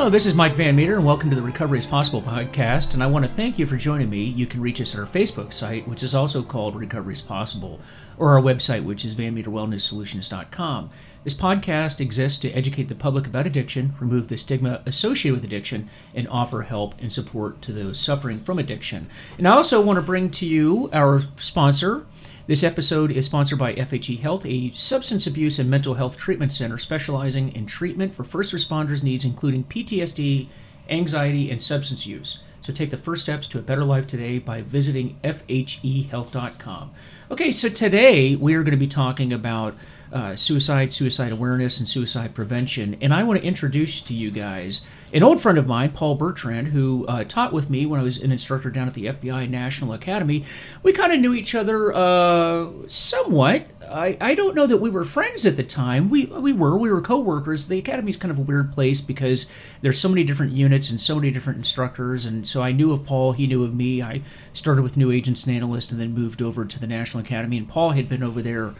Hello, this is Mike Van Meter, and welcome to the Recovery is Possible podcast. And I want to thank you for joining me. You can reach us at our Facebook site, which is also called Recovery is Possible, or our website, which is vanmeterwellnesssolutions.com. This podcast exists to educate the public about addiction, remove the stigma associated with addiction, and offer help and support to those suffering from addiction. And I also want to bring to you our sponsor, this episode is sponsored by FHE Health, a substance abuse and mental health treatment center specializing in treatment for first responders' needs, including PTSD, anxiety, and substance use. So take the first steps to a better life today by visiting FHEHealth.com. Okay, so today we are going to be talking about uh, suicide, suicide awareness, and suicide prevention. And I want to introduce to you guys an old friend of mine, Paul Bertrand, who uh, taught with me when I was an instructor down at the FBI National Academy. We kind of knew each other uh, somewhat. I, I don't know that we were friends at the time. We we were we were co-workers. The is kind of a weird place because there's so many different units and so many different instructors. And so I knew of Paul. He knew of me. I started with new agents and analysts, and then moved over to the National Academy. And Paul had been over there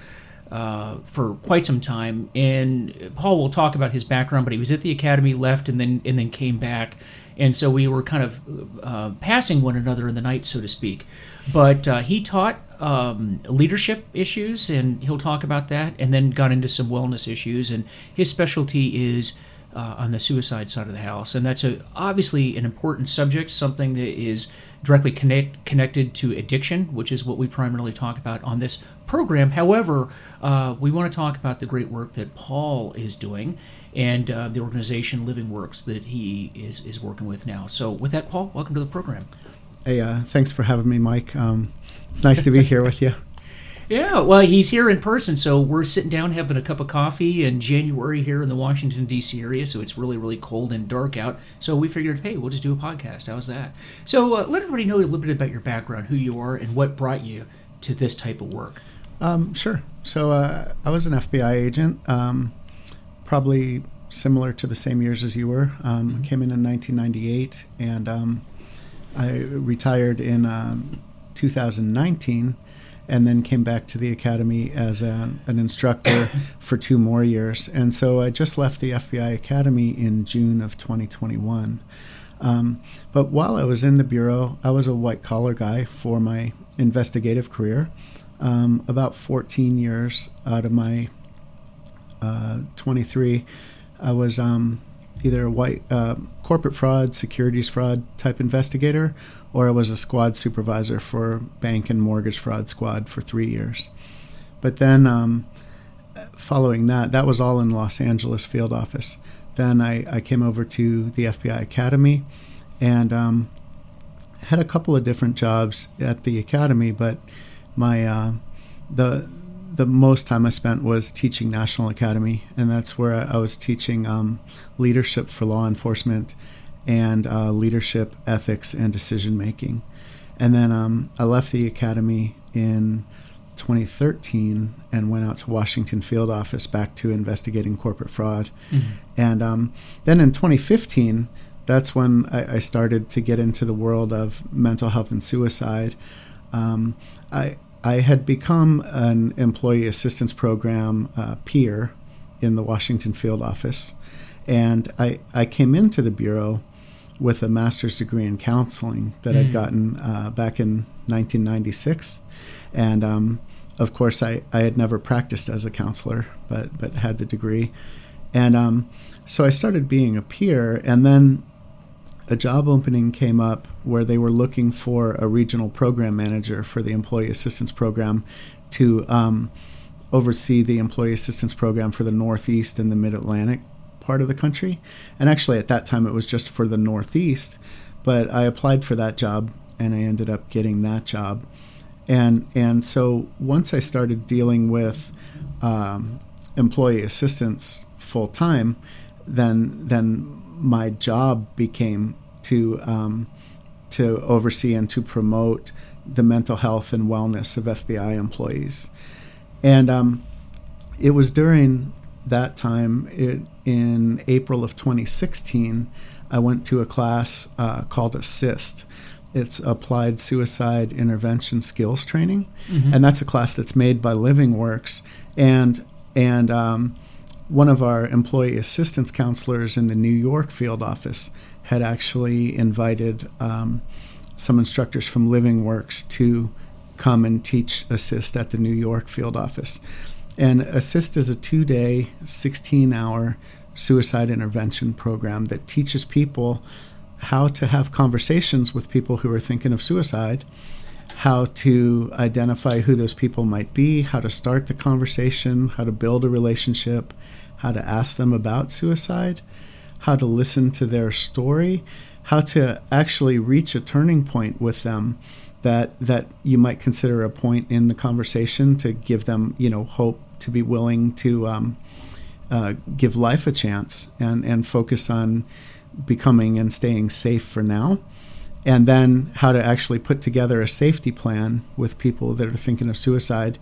uh, for quite some time. And Paul will talk about his background, but he was at the academy, left, and then and then came back. And so we were kind of uh, passing one another in the night, so to speak. But uh, he taught um, leadership issues, and he'll talk about that, and then got into some wellness issues. And his specialty is uh, on the suicide side of the house, and that's a, obviously an important subject, something that is directly connect, connected to addiction, which is what we primarily talk about on this program. However, uh, we want to talk about the great work that Paul is doing and uh, the organization Living Works that he is, is working with now. So, with that, Paul, welcome to the program. Hey, uh, thanks for having me, Mike. Um, it's nice to be here with you. Yeah, well, he's here in person, so we're sitting down having a cup of coffee in January here in the Washington D.C. area. So it's really, really cold and dark out. So we figured, hey, we'll just do a podcast. How's that? So uh, let everybody know a little bit about your background, who you are, and what brought you to this type of work. Um, sure. So uh, I was an FBI agent, um, probably similar to the same years as you were. Um, mm-hmm. Came in in 1998, and um, I retired in um, 2019 and then came back to the academy as a, an instructor for two more years. And so I just left the FBI Academy in June of 2021. Um, but while I was in the Bureau, I was a white collar guy for my investigative career. Um, about 14 years out of my uh, 23, I was um, either a white uh, corporate fraud, securities fraud type investigator, or I was a squad supervisor for bank and mortgage fraud squad for three years. But then, um, following that, that was all in Los Angeles field office. Then I, I came over to the FBI Academy and um, had a couple of different jobs at the academy, but my uh, the the most time I spent was teaching National Academy, and that's where I, was teaching um, leadership for law enforcement and uh, leadership, ethics, and decision making. And then um, I left the academy in 2013 and went out to Washington field office back to investigating corporate fraud. Mm-hmm. And um, then in 2015, that's when I, I, started to get into the world of mental health and suicide. Um, I I had become an employee assistance program uh, peer in the Washington field office, and I, I came into the bureau with a master's degree in counseling that mm. I'd gotten uh, back in 1996. And um, of course, I, I had never practiced as a counselor, but, but had the degree. And um, so I started being a peer, and then a job opening came up where they were looking for a regional program manager for the employee assistance program to um, oversee the employee assistance program for the Northeast and the Mid Atlantic part of the country. And actually, at that time, it was just for the Northeast. But I applied for that job and I ended up getting that job. And, and so once I started dealing with um, employee assistance full time, then, then my job became to, um, to oversee and to promote the mental health and wellness of FBI employees. And um, it was during that time, it, in April of 2016, I went to a class uh, called Assist. It's Applied Suicide Intervention Skills Training, mm-hmm. and that's a class that's made by Living Works. And and um, one of our employee assistance counselors in the New York field office had actually invited um, some instructors from Living Works to come and teach assist at the New York field office. And assist is a two day, 16 hour suicide intervention program that teaches people how to have conversations with people who are thinking of suicide, how to identify who those people might be, how to start the conversation, how to build a relationship, how to ask them about suicide, how to listen to their story, how to actually reach a turning point with them that that you might consider a point in the conversation to give them you know hope to be willing to um, uh, give life a chance and and focus on becoming and staying safe for now. And then how to actually put together a safety plan with people that are thinking of suicide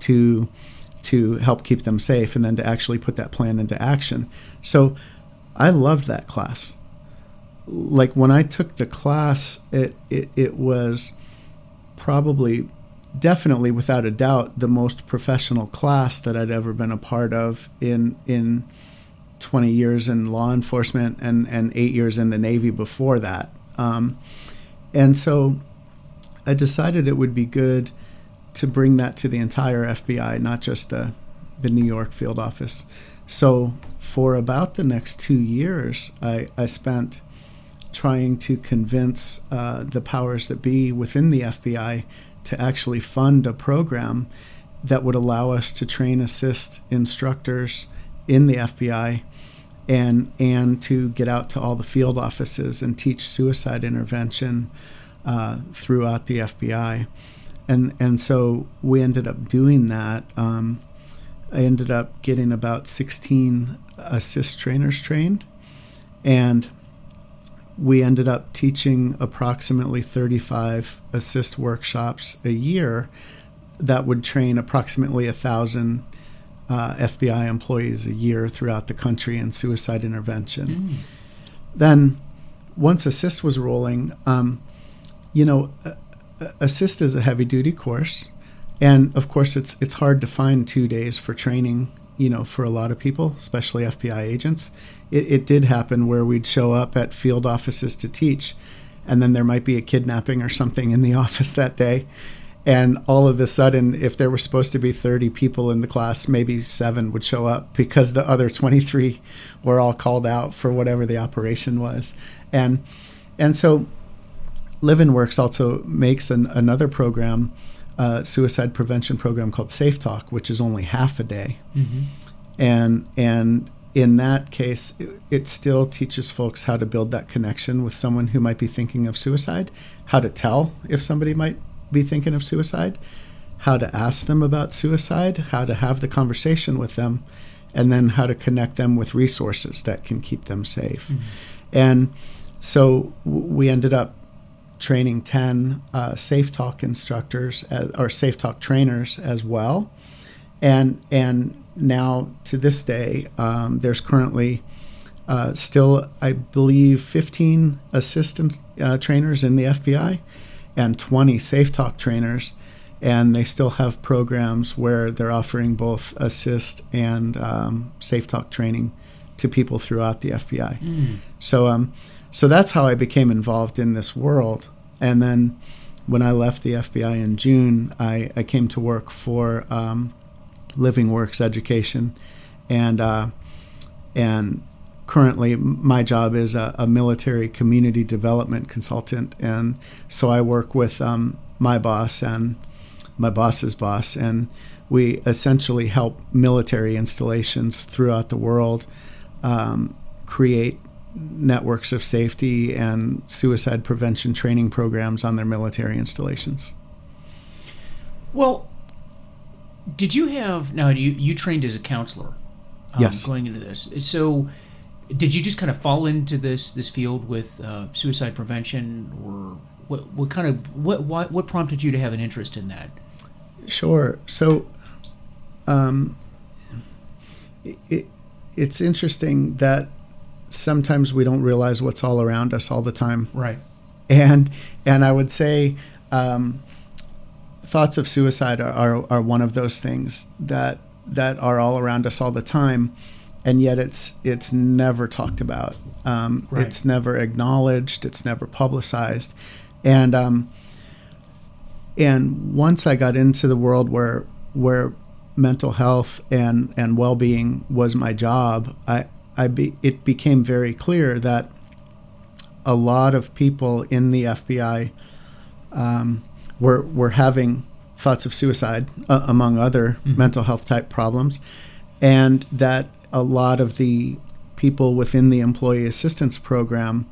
to to help keep them safe and then to actually put that plan into action. So i loved that class. Like when i took the class it it, it was probably definitely without a doubt the most professional class that i'd ever been a part of in in 20 years in law enforcement and, and eight years in the Navy before that. Um, and so I decided it would be good to bring that to the entire FBI, not just the, the New York field office. So for about the next two years, I, I spent trying to convince uh, the powers that be within the FBI to actually fund a program that would allow us to train assist instructors in the FBI and and to get out to all the field offices and teach suicide intervention uh, throughout the FBI, and and so we ended up doing that. Um, I ended up getting about 16 assist trainers trained, and we ended up teaching approximately 35 assist workshops a year that would train approximately a thousand uh, FBI employees a year throughout the country in suicide intervention. Mm. Then, once Assist was rolling, um, you know, Assist is a heavy duty course, and of course, it's it's hard to find two days for training. You know, for a lot of people, especially FBI agents, it, it did happen where we'd show up at field offices to teach, and then there might be a kidnapping or something in the office that day, and all of a sudden if there were supposed to be 30 people in the class maybe seven would show up because the other 23 were all called out for whatever the operation was. And and so Living Works also makes an, another program uh, suicide prevention program called safe talk which is only half a day. Mm-hmm. and and in that case, it still teaches folks how to build that connection with someone who might be thinking of suicide, how to tell if somebody might be thinking of suicide, how to ask them about suicide, how to have the conversation with them, and then how to connect them with resources that can keep them safe. Mm-hmm. And so we ended up training 10 uh, Safe Talk instructors as, or Safe Talk trainers as well. And, and now to this day, um, there's currently uh, still, I believe, 15 assistant uh, trainers in the FBI and 20 Safe Talk trainers, and they still have programs where they're offering both assist and um, Safe Talk training to people throughout the FBI. Mm. So, um, so that's how I became involved in this world. And then when I left the FBI in June, I, I came to work for um, Living Works Education, and uh, and currently my job is a, a, military community development consultant. And so i work with um, my boss and my boss's boss. And we essentially help military installations throughout the world um, create networks of safety and suicide prevention training programs on their military installations. Well did you have now you, you trained as a counselor um, yes going into this so did you just kind of fall into this this field with uh, suicide prevention, or what? What kind of what, what what prompted you to have an interest in that? Sure. So, um, it, it's interesting that sometimes we don't realize what's all around us all the time. Right. And and I would say. Um, thoughts of suicide are, are, are one of those things that that are all around us all the time and yet it's it's never talked about. Um, Right. It's never acknowledged. It's never publicized, and um, and once I got into the world where where mental health and and well being was my job, I I be, it became very clear that a lot of people in the FBI um, were were having thoughts of suicide, uh, among other Mhm. mental health type problems, and that a lot of the people within the employee assistance program,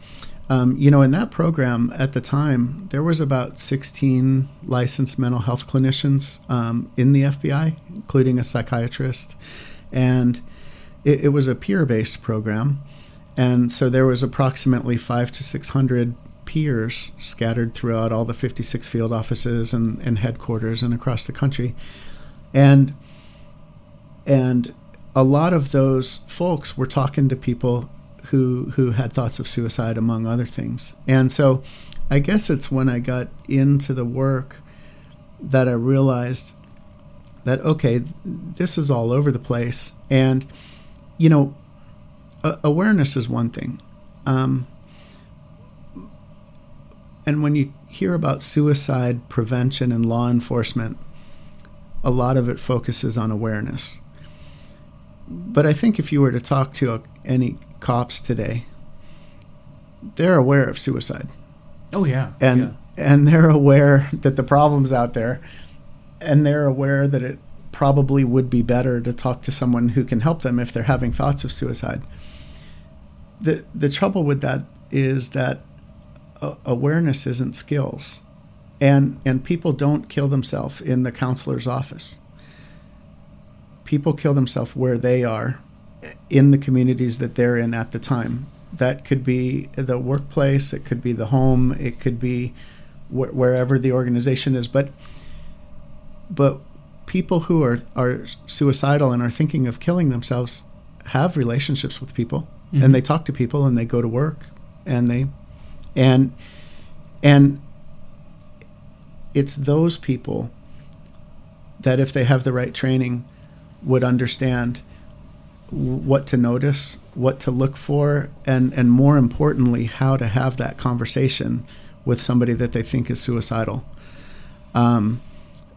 um, you know, in that program at the time, there was about 16 licensed mental health clinicians um, in the FBI, including a psychiatrist, and it, it was a peer-based program, and so there was approximately five to 600 peers scattered throughout all the 56 field offices and, and headquarters and across the country, and and a lot of those folks were talking to people who who had thoughts of suicide among other things. And so I guess it's when I got into the work that I realized that okay, this is all over the place and you know a- awareness is one thing. Um, and when you hear about suicide prevention and law enforcement, a lot of it focuses on awareness. But I think if you were to talk to uh, any cops today, they're aware of suicide Oh yeah. and yeah. and they're aware that the problem's out there and they're aware that it probably would be better to talk to someone who can help them if they're having thoughts of suicide. The the trouble with that is that awareness isn't skills. And and people don't kill themselves in the counselor's office. People kill themselves where they are in the communities that they're in at the time. That could be the workplace, it could be the home, it could be wh- wherever the organization is. But but people who are are suicidal and are thinking of killing themselves have relationships with people, Mhm. and they talk to people, and they go to work, and they and and it's those people that if they have the right training would understand what to notice, what to look for, and, and more importantly, how to have that conversation with somebody that they think is suicidal. Um,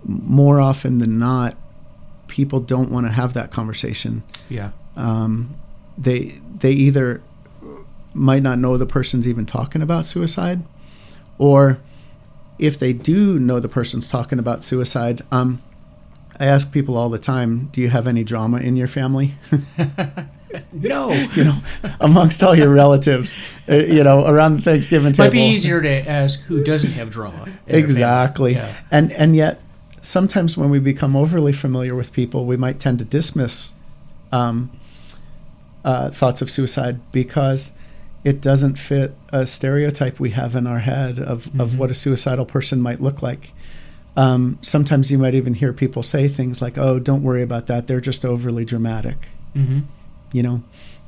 more often than not, people don't want to have that conversation. Yeah. Um, they they either might not know the person's even talking about suicide, or if they do know the person's talking about suicide, um, I ask people all the time, "Do you have any drama in your family?" No. you know, amongst all your relatives, uh, you know, around the Thanksgiving table. Might be easier to ask who doesn't have drama. in their family. Exactly. Yeah. And and yet sometimes when we become overly familiar with people, we might tend to dismiss um, uh, thoughts of suicide because it doesn't fit a stereotype we have in our head of, of Mhm. what a suicidal person might look like. Um, sometimes you might even hear people say things like, "Oh, don't worry about that. They're just overly dramatic." Mm-hmm. You know,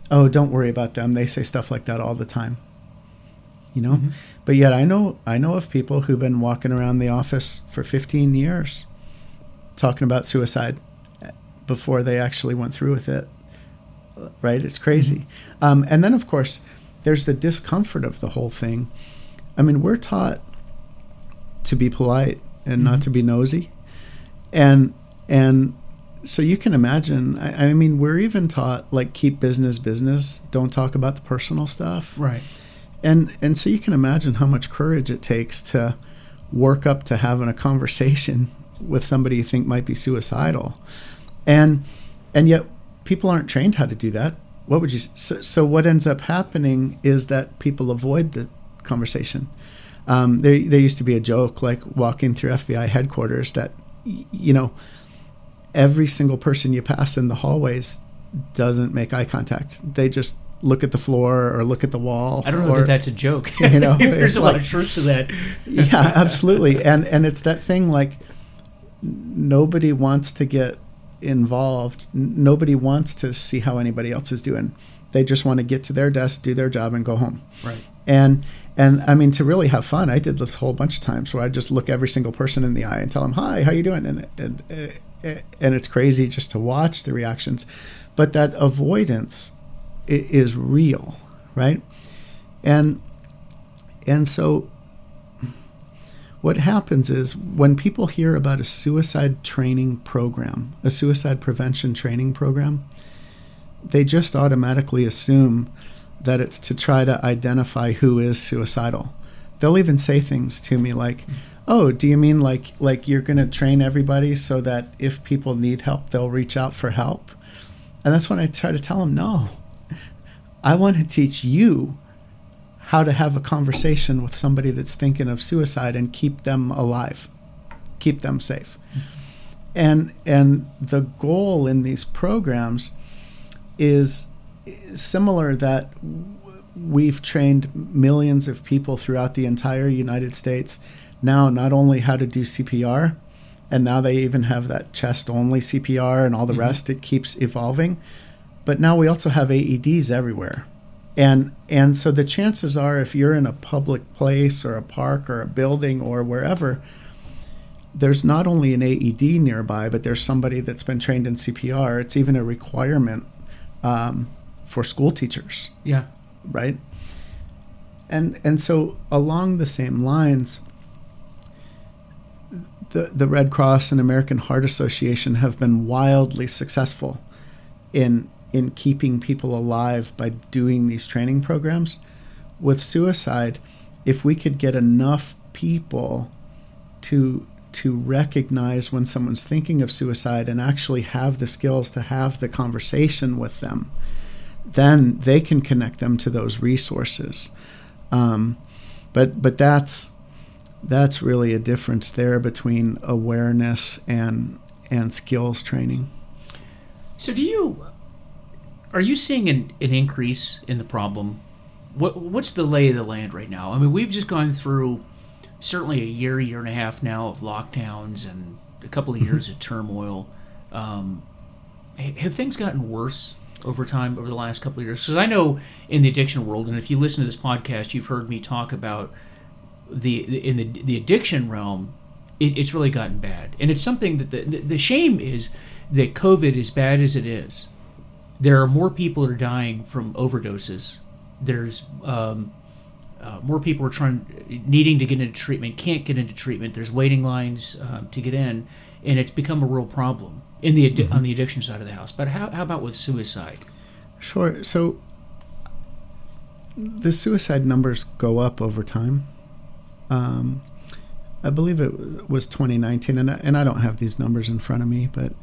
"Oh, don't worry about them. They say stuff like that all the time." You know, Mhm. but yet I know I know of people who've been walking around the office for 15 years talking about suicide before they actually went through with it. Right? It's crazy. Um, and then of course there's the discomfort of the whole thing. I mean, we're taught to be polite and Mhm. not to be nosy, and and so you can imagine. I, I mean, we're even taught like keep business business. Don't talk about the personal stuff Right. and and so you can imagine how much courage it takes to work up to having a conversation with somebody you think might be suicidal and and yet people aren't trained how to do that what would you so, so what ends up happening is that people avoid the conversation um, there, there used to be a joke like walking through FBI headquarters that you know every single person you pass in the hallways doesn't make eye contact they just look at the floor or look at the wall I don't know or, that that's a joke. You know, there's a lot of truth to that. yeah, absolutely. And and it's that thing like nobody wants to get involved. Nobody wants to see how anybody else is doing. They just want to get to their desk, do their job, and go home. Right. And and I mean to really have fun. I did this whole bunch of times where I just look every single person in the eye and tell them, "Hi, how you doing?" And and eh, eh, and it's crazy just to watch the reactions. But that avoidance is real, right? And and so what happens is when people hear about a suicide training program, a suicide prevention training program, they just automatically assume that it's to try to identify who is suicidal. They'll even say things to me like, "Oh, do you mean like like you're going to train everybody so that if people need help, they'll reach out for help?" And that's when I try to tell them, "No. I want to teach you how to have a conversation with somebody that's thinking of suicide and keep them alive, keep them safe." And and the goal in these programs is similar that we've trained millions of people throughout the entire United States now not only how to do CPR, and now they even have that chest only CPR and all the mm-hmm. rest. It keeps evolving, but now we also have AEDs everywhere, and and so the chances are if you're in a public place or a park or a building or wherever. There's not only an AED nearby, but there's somebody that's been trained in CPR. It's even a requirement um, for school teachers. Yeah. Right. And and so along the same lines, the the Red Cross and American Heart Association have been wildly successful in in keeping people alive by doing these training programs. With suicide, if we could get enough people to to recognize when someone's thinking of suicide and actually have the skills to have the conversation with them, then they can connect them to those resources. Um, but but that's that's really a difference there between awareness and and skills training. So do you are you seeing an, an increase in the problem? What what's the lay of the land right now? I mean, we've just gone through certainly a year, year and a half now of lockdowns and a couple of mm-hmm. years of turmoil. Um, have things gotten worse over time over the last couple of years? Because I know in the addiction world, and if you listen to this podcast, you've heard me talk about the, in the the addiction realm. It, it's really gotten bad, and it's something that the, the the shame is that COVID, as bad as it is, there are more people that are dying from overdoses. There's um, uh, more people are trying, needing to get into treatment, can't get into treatment. There's waiting lines uh, to get in, and it's become a real problem in the mm-hmm. on the addiction side of the house. But how, how about with suicide? Sure. So the suicide numbers go up over time. Um, I believe it was 2019, and I, and I don't have these numbers in front of me, but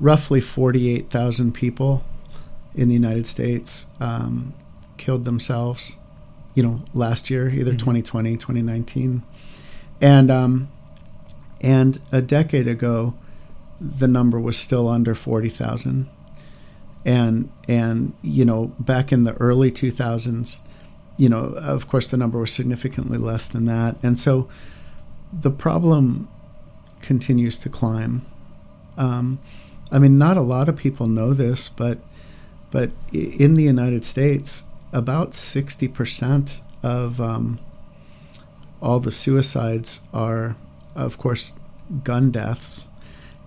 roughly 48,000 people in the United States um, killed themselves you know, last year, either mm-hmm. 2020, 2019. And, um, and a decade ago, the number was still under 40,000. And, and, you know, back in the early 2000s, you know, of course, the number was significantly less than that. And so the problem continues to climb. Um, I mean, not a lot of people know this, but but in the United States, about 60% of um, all the suicides are, of course, gun deaths.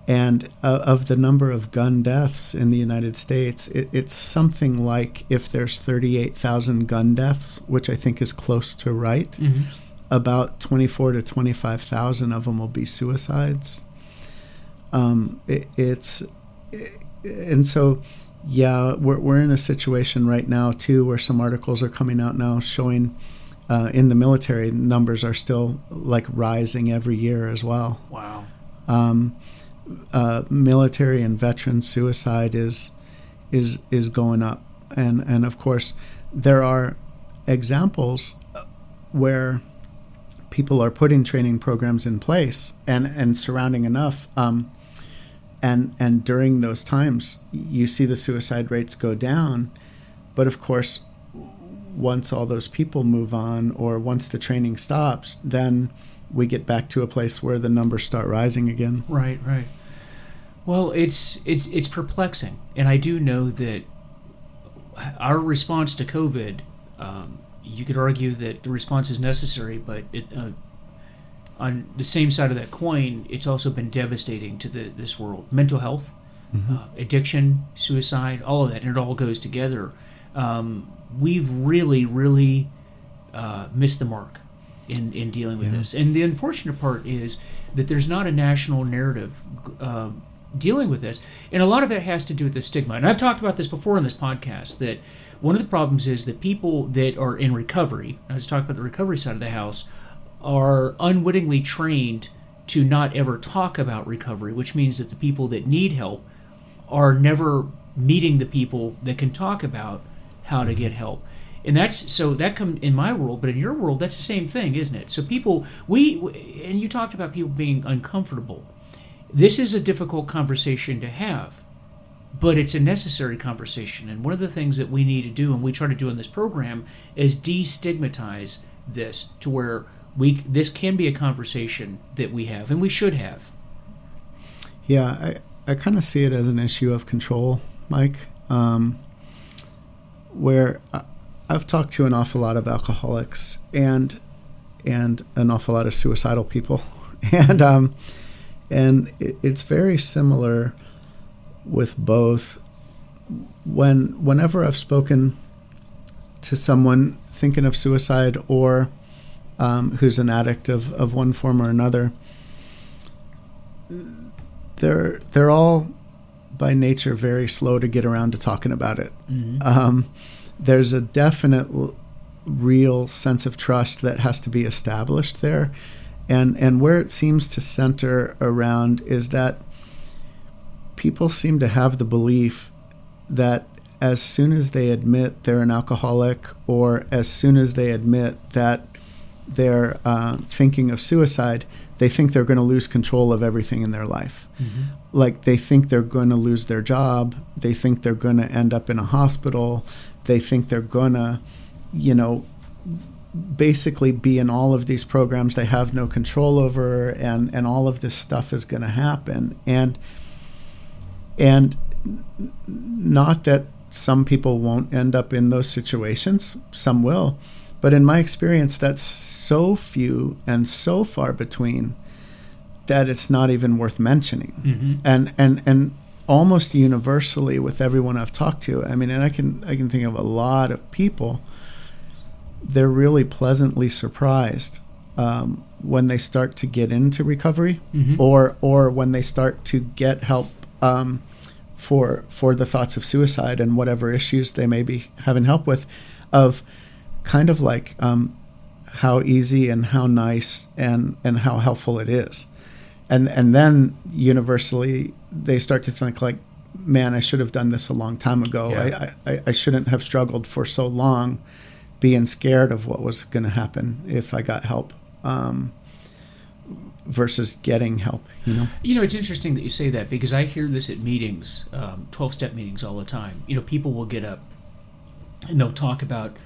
And uh, of the number of gun deaths in the United States, it, it's something like if there's 38,000 gun deaths, which I think is close to right, mm-hmm. about 24 to 25,000 of them will be suicides. Um, it, it's, it, and so yeah, we're, we're in a situation right now too where some articles are coming out now showing uh, in the military numbers are still like rising every year as well. Wow. Um, uh, military and veteran suicide is is is going up, and and of course there are examples where people are putting training programs in place and and surrounding enough. Um, and and during those times you see the suicide rates go down. But of course once all those people move on or once the training stops then we get back to a place where the numbers start rising again. Right right. Well it's it's it's perplexing. And i do know that our response to covid um, you could argue that the response is necessary but it, uh, on the same side of that coin, it's also been devastating to the, this world. Mental health, Mm-hmm. uh, addiction, suicide, all of that, and it all goes together. Um, we've really, really uh, missed the mark in, in dealing with Yeah. this. And the unfortunate part is that there's not a national narrative uh, dealing with this. And a lot of it has to do with the stigma. And I've talked about this before in this podcast that one of the problems is that people that are in recovery, I was talking about the recovery side of the house, are unwittingly trained to not ever talk about recovery, which means that the people that need help are never meeting the people that can talk about how to get help. And that's so that come in my world, but in your world, that's the same thing, isn't it? So people, we and you talked about people being uncomfortable. This is a difficult conversation to have, but it's a necessary conversation. And one of the things that we need to do, and we try to do in this program, is destigmatize this to where we this can be a conversation that we have and we should have. Yeah, I, I kind of see it as an issue of control, Mike, um, where I, I've talked to an awful lot of alcoholics and and an awful lot of suicidal people, and um, and it, it's very similar with both. When whenever I've spoken to someone thinking of suicide or um, who's an addict of, of one form or another, they're they're all by nature very slow to get around to talking about it. Mm-hmm. Um, there's a definite l- real sense of trust that has to be established there, and and where it seems to center around is that people seem to have the belief that as soon as they admit they're an alcoholic or as soon as they admit that they're uh, thinking of suicide, they think they're going to lose control of everything in their life. Mm-hmm. Like they think they're going to lose their job, they think they're going to end up in a hospital, they think they're going to, you know, basically be in all of these programs they have no control over and and all of this stuff is going to happen and and not that some people won't end up in those situations some will but in my experience that's so few and so far between that it's not even worth mentioning Mm-hmm. and and and almost universally with everyone I've talked to I mean and I can I can think of a lot of people they're really pleasantly surprised um, when they start to get into recovery Mhm. or or when they start to get help um, for for the thoughts of suicide and whatever issues they may be having help with of kind of like um, how easy and how nice and and how helpful it is and and then universally they start to think like man I should have done this a long time ago Yeah. I, I, I shouldn't have struggled for so long being scared of what was going to happen if I got help um, versus getting help you know You know, it's interesting that you say that because I hear this at meetings, um, 12 step meetings all the time. You know, people will get up and they'll talk about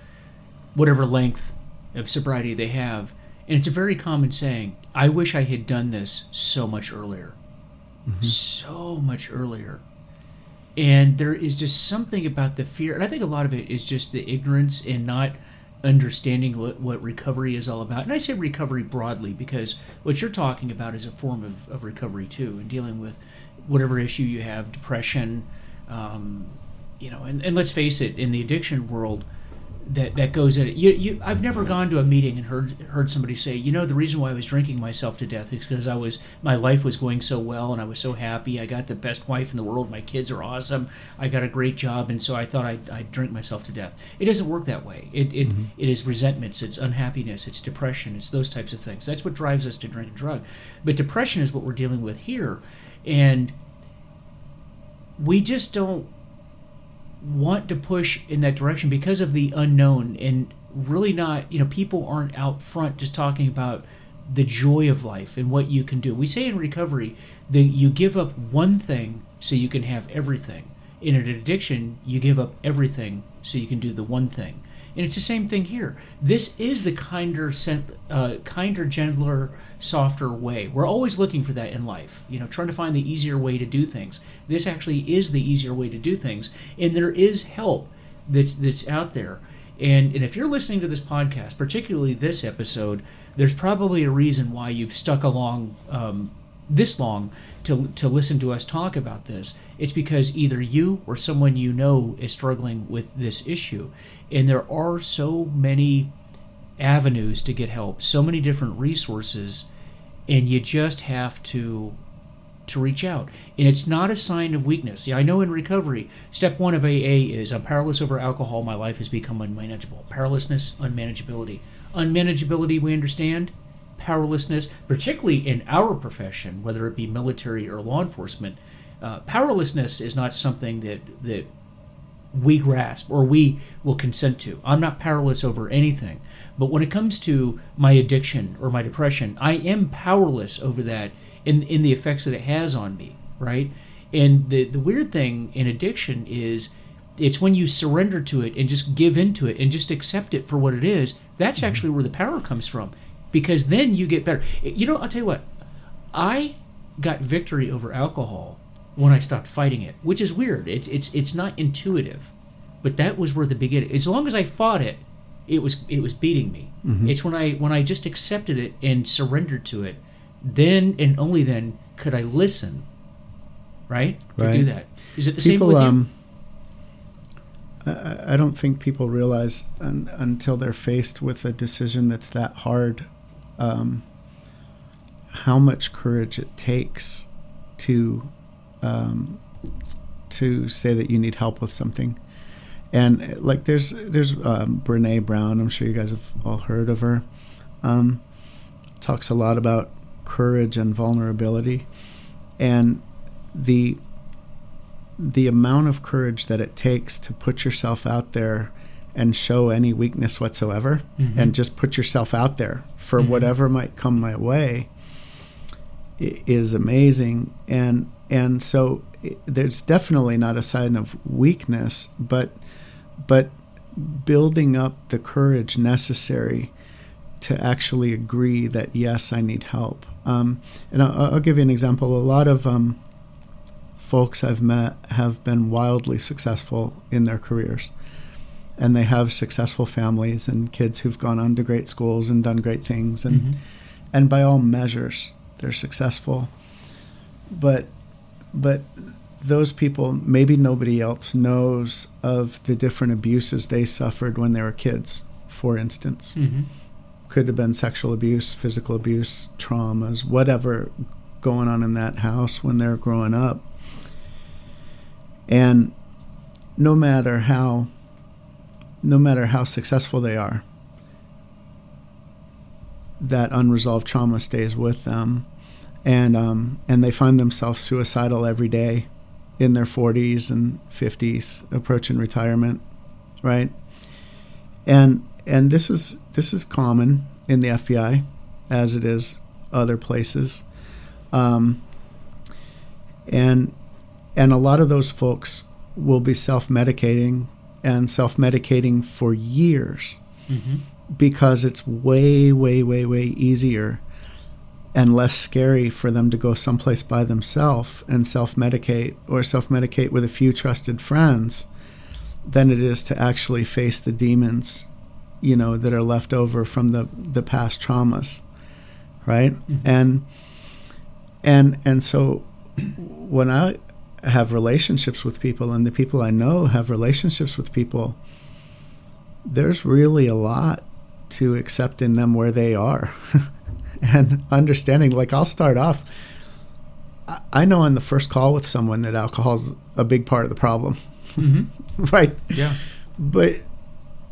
whatever length of sobriety they have. And it's a very common saying I wish I had done this so much earlier. So much earlier. And there is just something about the fear. And I think a lot of it is just the ignorance and not understanding what, what recovery is all about. And I say recovery broadly because what you're talking about is a form of, of recovery too, and dealing with whatever issue you have, depression, um, you know, and, and let's face it, in the addiction world, that, that goes in it. You, you, I've never gone to a meeting and heard heard somebody say, you know, the reason why I was drinking myself to death is because I was my life was going so well and I was so happy. I got the best wife in the world. My kids are awesome. I got a great job, and so I thought I'd, I'd drink myself to death. It doesn't work that way. It it, mm-hmm. it is resentments, it's unhappiness, it's depression, it's those types of things. That's what drives us to drink and drug. But depression is what we're dealing with here, and we just don't want to push in that direction because of the unknown and really not you know people aren't out front just talking about the joy of life and what you can do. We say in recovery that you give up one thing so you can have everything. In an addiction you give up everything so you can do the one thing and it's the same thing here. This is the kinder uh, kinder gentler softer way. We're always looking for that in life you know trying to find the easier way to do things. This actually is the easier way to do things and there is help that's that's out there. And and if you're listening to this podcast particularly this episode there's probably a reason why you've stuck along um, this long to, to listen to us talk about this. It's because either you or someone you know is struggling with this issue. And there are so many avenues to get help, so many different resources, and you just have to to reach out. And it's not a sign of weakness. Yeah, I know in recovery, step one of AA is I'm powerless over alcohol, my life has become unmanageable. Powerlessness, unmanageability. Unmanageability, we understand. Powerlessness, particularly in our profession, whether it be military or law enforcement, uh, powerlessness is not something that, that we grasp or we will consent to. I'm not powerless over anything. But when it comes to my addiction or my depression, I am powerless over that in in the effects that it has on me, right? And the the weird thing in addiction is it's when you surrender to it and just give into it and just accept it for what it is. That's mm-hmm. actually where the power comes from, because then you get better. You know, I'll tell you what, I got victory over alcohol when I stopped fighting it, which is weird. It's it's it's not intuitive, but that was where the beginning. As long as I fought it, it was it was beating me. Mm-hmm. It's when I when I just accepted it and surrendered to it then and only then could I listen, right? To right. do that. Is it the people, same with you? Um, I, I don't think people realize un, until they're faced with a decision that's that hard um, how much courage it takes to um, to say that you need help with something. And like there's there's um, Brene Brown. I'm sure you guys have all heard of her. Um, talks a lot about courage and vulnerability and the the amount of courage that it takes to put yourself out there and show any weakness whatsoever mm-hmm. and just put yourself out there for mm-hmm. whatever might come my way is amazing and and so there's definitely not a sign of weakness but but building up the courage necessary to actually agree that yes I need help um, and I'll, I'll, give you an example. A lot of um, folks I've met have been wildly successful in their careers. And they have successful families and kids who've gone on to great schools and done great things. And, mm-hmm. and by all measures, they're successful. But, but those people, maybe nobody else knows of the different abuses they suffered when they were kids, for instance. Mm-hmm could have been sexual abuse, physical abuse, traumas, whatever going on in that house when they're growing up. And no matter how no matter how successful they are, that unresolved trauma stays with them, and um, and they find themselves suicidal every day, in their 40s and 50s, approaching retirement, right? And and this is this is common in the FBI, as it is other places, um, and and a lot of those folks will be self-medicating and self-medicating for years mm-hmm. because it's way, way, way, way easier and less scary for them to go someplace by themselves and self-medicate or self-medicate with a few trusted friends than it is to actually face the demons you know that are left over from the the past traumas right mm-hmm. and and and so when i have relationships with people and the people i know have relationships with people there's really a lot to accept in them where they are and understanding like i'll start off i know on the first call with someone that alcohol is a big part of the problem mm-hmm. right yeah but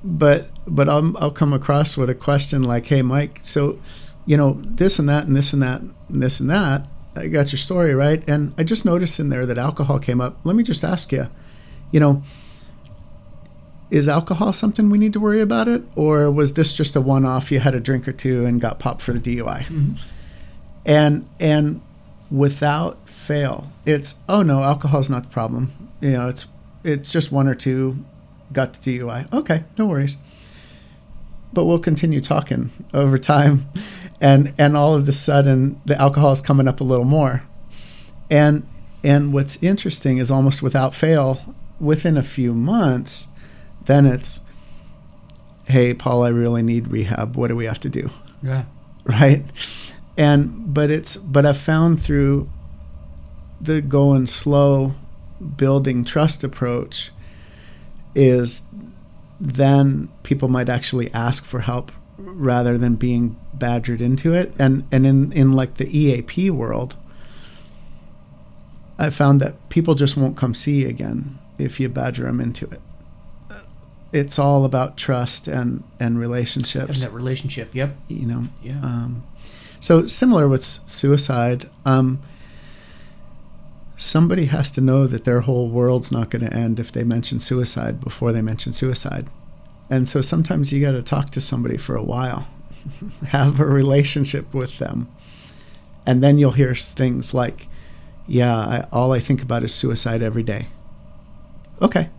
but but I'll, I'll come across with a question like, "Hey, Mike, so you know this and that and this and that and this and that. I got your story right, and I just noticed in there that alcohol came up. Let me just ask you, you know." Is alcohol something we need to worry about it, or was this just a one-off? You had a drink or two and got popped for the DUI, mm-hmm. and and without fail, it's oh no, alcohol is not the problem. You know, it's it's just one or two got the DUI. Okay, no worries. But we'll continue talking over time, and and all of a sudden the alcohol is coming up a little more, and and what's interesting is almost without fail, within a few months, then it's, hey Paul, I really need rehab. What do we have to do? Yeah. right? And but it's but I've found through the going slow building trust approach is then people might actually ask for help rather than being badgered into it and and in in like the EAP world I found that people just won't come see you again if you badger them into it it's all about trust and and relationships And that relationship. Yep. you know Yeah. um, so similar with suicide um, somebody has to know that their whole world's not going to end if they mention suicide before they mention suicide and so sometimes you got to talk to somebody for a while have a relationship with them and then you'll hear things like yeah I, all i think about is suicide every day okay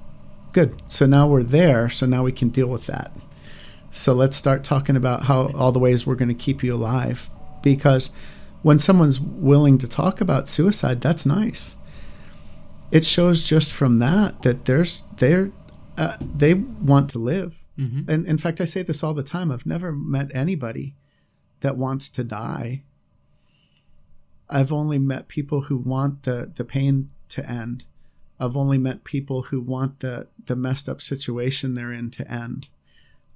good so now we're there so now we can deal with that so let's start talking about how all the ways we're going to keep you alive. Because when someone's willing to talk about suicide, that's nice. It shows just from that that there's they're uh, they want to live. Hmm And in fact, I say this all the time. I've never met anybody that wants to die. I've only met people who want the the pain to end. I've only met people who want the the messed up situation they're in to end.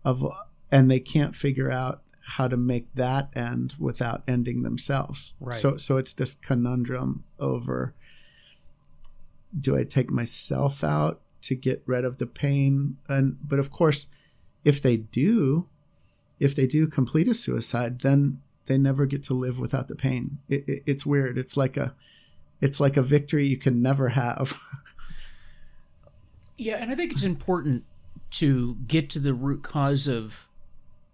Of and they can't figure out how to make that end without ending themselves. Right. So so it's this conundrum over do I take myself out to get rid of the pain and but of course if they do if they do complete a suicide then they never get to live without the pain. It, it, it's weird. It's like a it's like a victory you can never have. Yeah, and I think it's important to get to the root cause of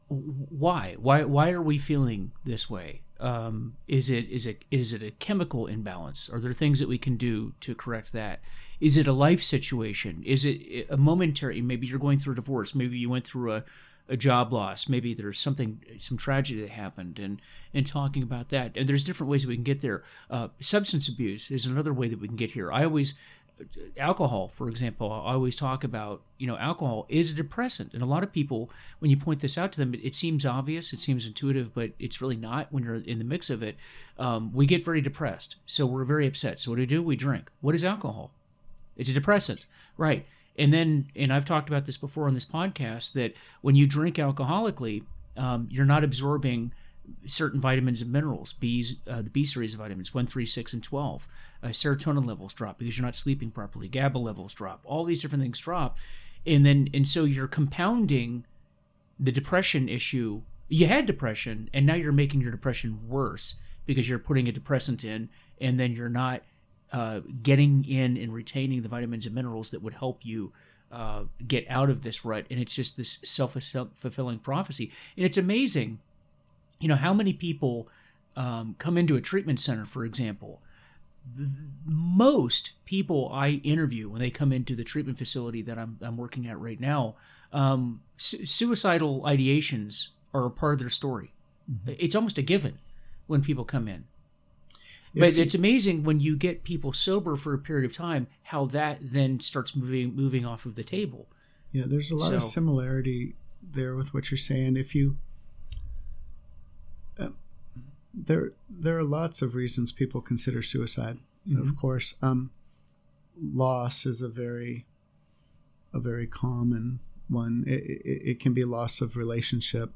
why. Why why are we feeling this way? Um, is it is it is it a chemical imbalance? Are there things that we can do to correct that is it a life situation is it a momentary maybe you're going through a divorce maybe you went through a, a job loss maybe there's something some tragedy that happened and and talking about that and there's different ways that we can get there uh, substance abuse is another way that we can get here i always alcohol, for example, I always talk about, you know, alcohol is a depressant. And a lot of people, when you point this out to them, it, it seems obvious, it seems intuitive, but it's really not when you're in the mix of it. Um, we get very depressed. So we're very upset. So what do we do? We drink. What is alcohol? It's a depressant. Right. And then, and I've talked about this before on this podcast, that when you drink alcoholically, um, you're not absorbing certain vitamins and minerals, B's, uh, the B series of vitamins, 1, 3, 6, and 12. Uh, serotonin levels drop because you're not sleeping properly. GABA levels drop. All these different things drop. And then, and so you're compounding the depression issue. You had depression, and now you're making your depression worse because you're putting a depressant in, and then you're not uh, getting in and retaining the vitamins and minerals that would help you uh, get out of this rut. And it's just this self fulfilling prophecy. And it's amazing you know how many people um, come into a treatment center for example most people i interview when they come into the treatment facility that i'm, I'm working at right now um, su- suicidal ideations are a part of their story it's almost a given when people come in but you- it's amazing when you get people sober for a period of time how that then starts moving moving off of the table Yeah, there's a lot of similarity there with what you're saying. If you uh, there there are lots of reasons people consider suicide. Of course, um, loss is a very a very common one. It, it, it can be loss of relationship,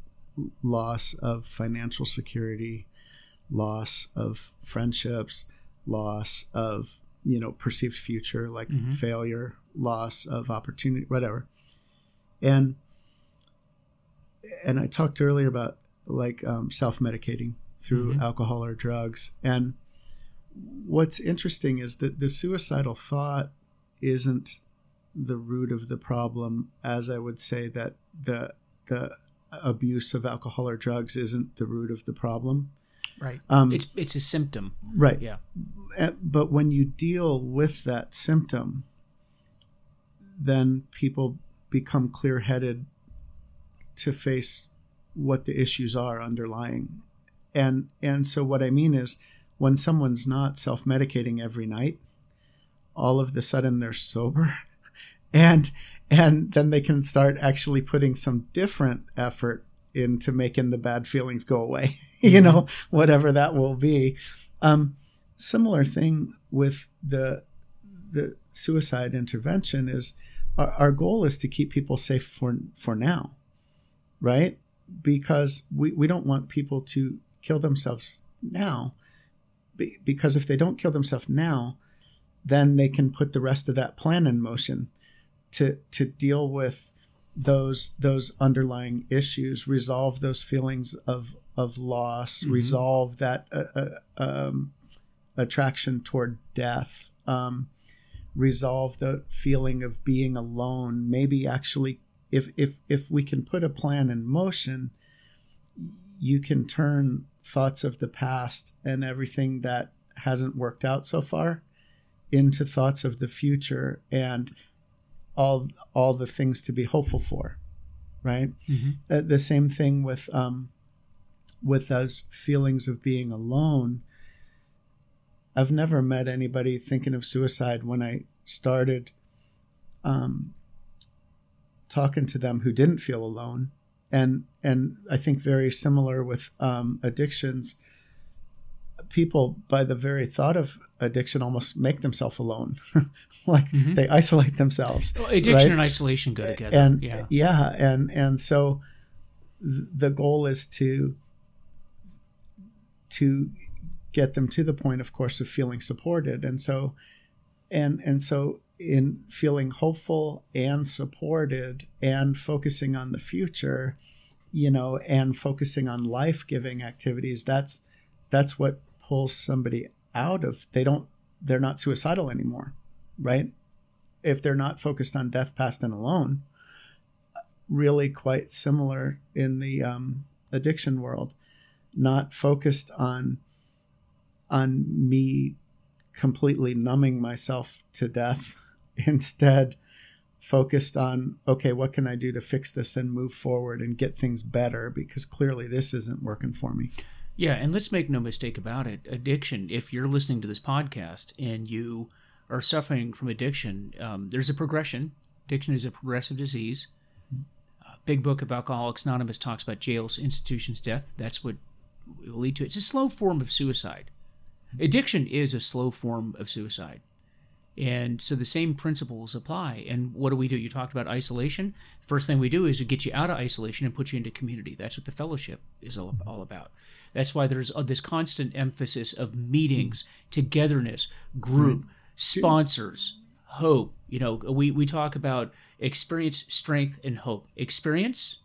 loss of financial security, loss of friendships, loss of you know perceived future like Mhm. failure, loss of opportunity, whatever. And and I talked earlier about like um, self medicating through Mhm. alcohol or drugs. And what's interesting is that the suicidal thought isn't the root of the problem, as I would say that the the abuse of alcohol or drugs isn't the root of the problem. Right Um, it's it's a symptom right. yeah Uh, But when you deal with that symptom, then people become clear headed to face what the issues are underlying. And and so what I mean is when someone's not self medicating every night, all of the sudden they're sober and and then they can start actually putting some different effort into making the bad feelings go away. you know, whatever that will be. Um, similar thing with the the suicide intervention is our, our goal is to keep people safe for for now, right? Because we, we don't want people to kill themselves now. Because if they don't kill themselves now, then they can put the rest of that plan in motion to to deal with those those underlying issues, resolve those feelings of of loss, mm-hmm. resolve that uh, uh, um, attraction toward death, um, resolve the feeling of being alone. Maybe actually, if if if we can put a plan in motion, you can turn thoughts of the past and everything that hasn't worked out so far into thoughts of the future and all all the things to be hopeful for right mm-hmm. uh, the same thing with um, with those feelings of being alone i've never met anybody thinking of suicide when i started um, talking to them who didn't feel alone. And and i think very similar with um, addictions. People by the very thought of addiction almost make themselves alone. Like mm-hmm. they isolate themselves well, addiction right? and isolation go together. And yeah. yeah and and so th- the goal is to to get them to the point of course of feeling supported. And so and and so in feeling hopeful and supported and focusing on the future you know and focusing on life-giving activities that's that's what pulls somebody out of they don't they're not suicidal anymore right? If they're not focused on death past and alone really quite similar in the um, addiction world not focused on on me completely numbing myself to death instead focused on okay what can i do to fix this and move forward and get things better because clearly this isn't working for me yeah, and let's make no mistake about it. Addiction, if you're listening to this podcast and you are suffering from addiction, um, there's a progression. Addiction is a progressive disease. A big book of Alcoholics Anonymous talks about jails, institutions, death. That's what will lead to it. It's a slow form of suicide. Addiction is a slow form of suicide. And so the same principles apply. And what do we do? You talked about isolation. First thing we do is to get you out of isolation and put you into community. That's what the fellowship is all, all about. That's why there's uh, this constant emphasis of meetings, togetherness, group, sponsors, hope. You know, we, we talk about experience, strength, and hope. Experience,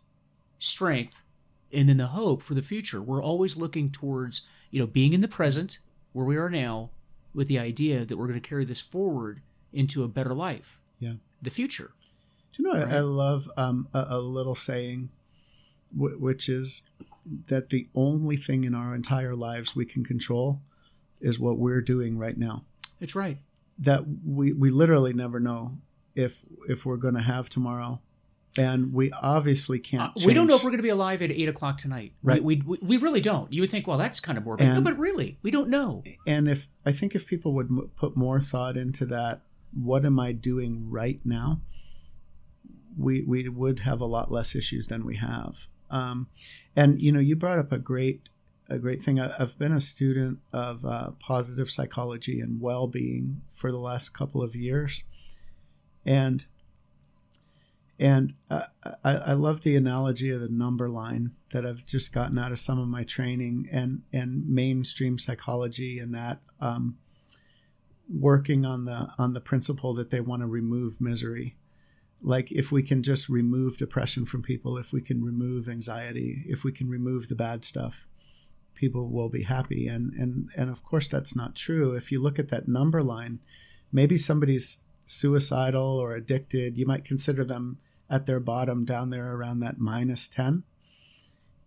strength, and then the hope for the future. We're always looking towards, you know, being in the present, where we are now, with the idea that we're going to carry this forward into a better life. Yeah. The future. Do you know right? I, love um, a, a, little saying, w- which is that the only thing in our entire lives we can control is what we're doing right now. It's right. That we, we literally never know if if we're going to have tomorrow and we obviously can't. Uh, we don't know if we're going to be alive at eight o'clock tonight. Right. We, we, we really don't. You would think, well, that's kind of morbid. And, no, but really, we don't know. And if I think if people would m- put more thought into that, what am I doing right now? We we would have a lot less issues than we have. Um, and you know, you brought up a great a great thing. I, have been a student of uh, positive psychology and well being for the last couple of years, and and I, I love the analogy of the number line that I've just gotten out of some of my training and, and mainstream psychology and that um, working on the on the principle that they want to remove misery. Like if we can just remove depression from people, if we can remove anxiety, if we can remove the bad stuff, people will be happy. And and and of course that's not true. If you look at that number line, maybe somebody's suicidal or addicted, you might consider them at their bottom down there around that minus 10.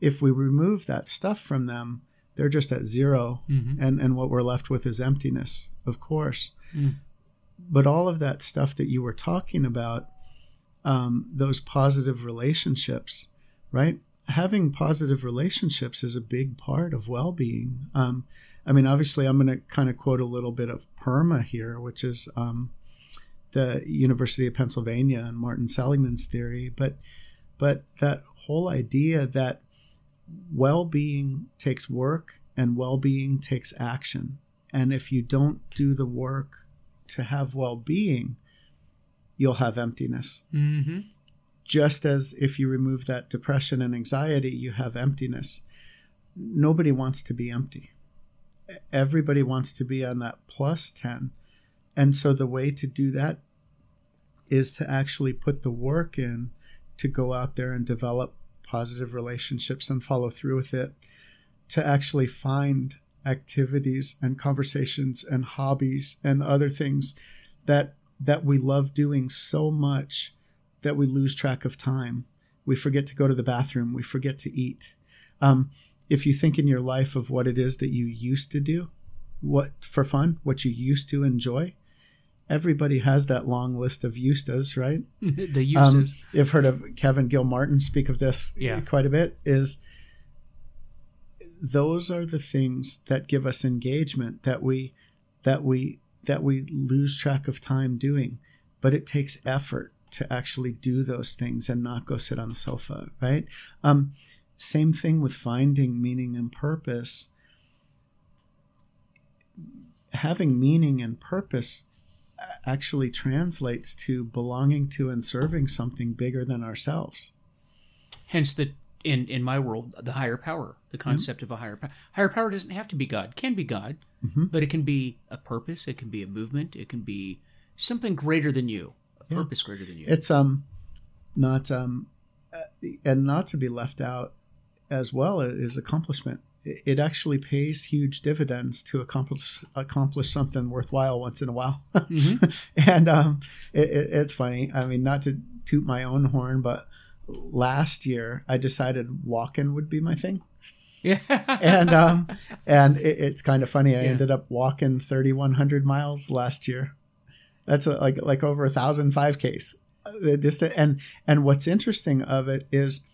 If we remove that stuff from them, they're just at 0 mm-hmm. and, and what we're left with is emptiness, of course. Mm. But all of that stuff that you were talking about, um, those positive relationships, right? Having positive relationships is a big part of well being. Um, I mean, obviously, I'm going to kind of quote a little bit of PERMA here, which is um, the University of Pennsylvania and Martin Seligman's theory, but but that whole idea that well being takes work and well being takes action. And if you don't do the work to have well being, you'll have emptiness. Mm-hmm. Just as if you remove that depression and anxiety, you have emptiness. Nobody wants to be empty. Everybody wants to be on that plus 10. And so the way to do that is to actually put the work in to go out there and develop positive relationships and follow through with it, to actually find activities and conversations and hobbies and other things that that we love doing so much that we lose track of time. We forget to go to the bathroom. We forget to eat. Um, if you think in your life of what it is that you used to do, what for fun, what you used to enjoy, everybody has that long list of used-tos, right? the used-tos. Um, you've heard of Kevin Gilmartin speak of this Yeah. quite a bit. Is those are the things that give us engagement that we that we that we lose track of time doing, but it takes effort to actually do those things and not go sit on the sofa, right? Um, same thing with finding meaning and purpose. Having meaning and purpose actually translates to belonging to and serving something bigger than ourselves. Hence the in in my world the higher power, the Mm-hmm. concept of a higher power. Higher power doesn't have to be God. Can be God, Mm-hmm. but it can be a purpose. It can be a movement. It can be something greater than you. A Yeah. purpose greater than you. It's um not um uh, and not to be left out as well is accomplishment. It actually pays huge dividends to accomplish accomplish something worthwhile once in a while. Mhm. and um, it, it, it's funny. I mean, not to toot my own horn, but last year I decided walking would be my thing. yeah. and um, and it, it's kind of funny. I Yeah. ended up walking thirty one hundred miles last year. That's a, like like over a thousand five Ks. The distance and and what's interesting of it is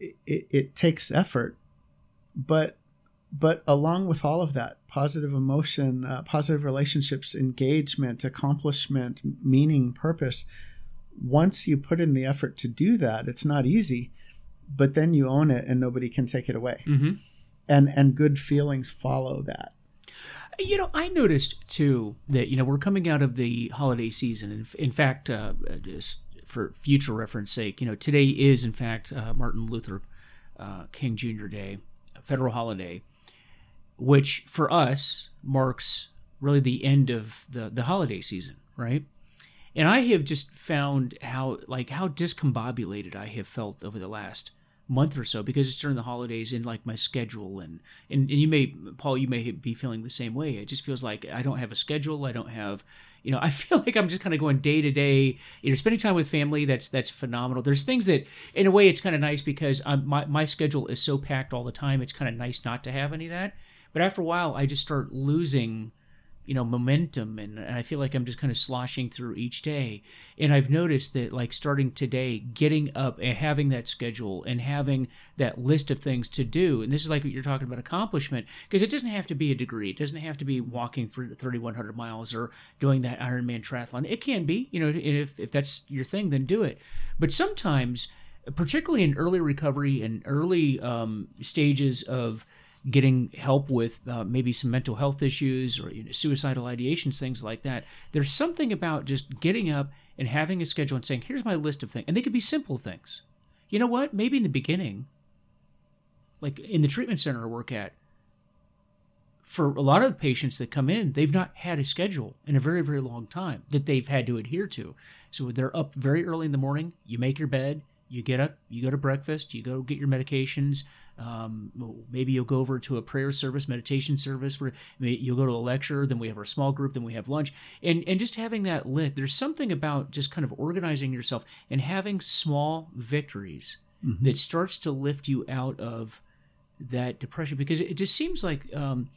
it, it takes effort, but but along with all of that positive emotion, uh, positive relationships, engagement, accomplishment, meaning, purpose. Once you put in the effort to do that, it's not easy, but then you own it and nobody can take it away hmm and and good feelings follow that You know, I noticed too that you know we're coming out of the holiday season. In, in fact, uh, just for future reference sake, you know, today is in fact uh, Martin Luther uh, King Jr. Day, federal holiday, which for us marks really the end of the the holiday season, right? And I have just found how like how discombobulated I have felt over the last month or so because it's during the holidays and like my schedule and, and and you may Paul you may be feeling the same way. It just feels like I don't have a schedule. I don't have you know I feel like I'm just kind of going day to day. You know, spending time with family that's that's phenomenal. There's things that in a way it's kind of nice because I'm, my my schedule is so packed all the time. It's kind of nice not to have any of that. But after a while, I just start losing you know momentum and, i feel like i'm just kind of sloshing through each day. And i've noticed that like starting today getting up and having that schedule and having that list of things to do and this is like what you're talking about accomplishment because it doesn't have to be a degree. It doesn't have to be walking through 3100 miles or doing that ironman triathlon. It can be you know if, if that's your thing then do it. But sometimes particularly in early recovery and early um, stages of getting help with uh, maybe some mental health issues or you know, suicidal ideations, things like that. There's something about just getting up and having a schedule and saying, "Here's my list of things," and they could be simple things. You know what? Maybe in the beginning, like in the treatment center I work at, for a lot of the patients that come in, they've not had a schedule in a very, very long time that they've had to adhere to. So they're up very early in the morning. You make your bed, you get up, you go to breakfast, you go get your medications. Um, maybe you'll go over to a prayer service, meditation service, where you'll go to a lecture. Then we have our small group. Then we have lunch, and and just having that lit. There's something about just kind of organizing yourself and having small victories that starts to lift you out of that depression because it just seems like um,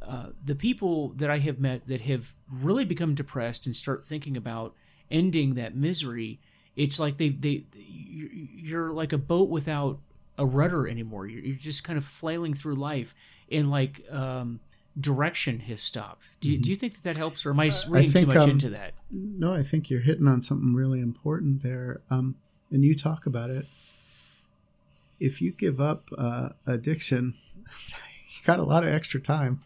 uh, the people that I have met that have really become depressed and start thinking about ending that misery. It's like they they you're like a boat without a rudder anymore. You're, you're just kind of flailing through life and like um, direction has stopped. Do you, do you think that that helps, or am I reading think, too much um, into that? no i think you're hitting on something really important there um, and you talk about it if you give up uh, addiction, you got a lot of extra time.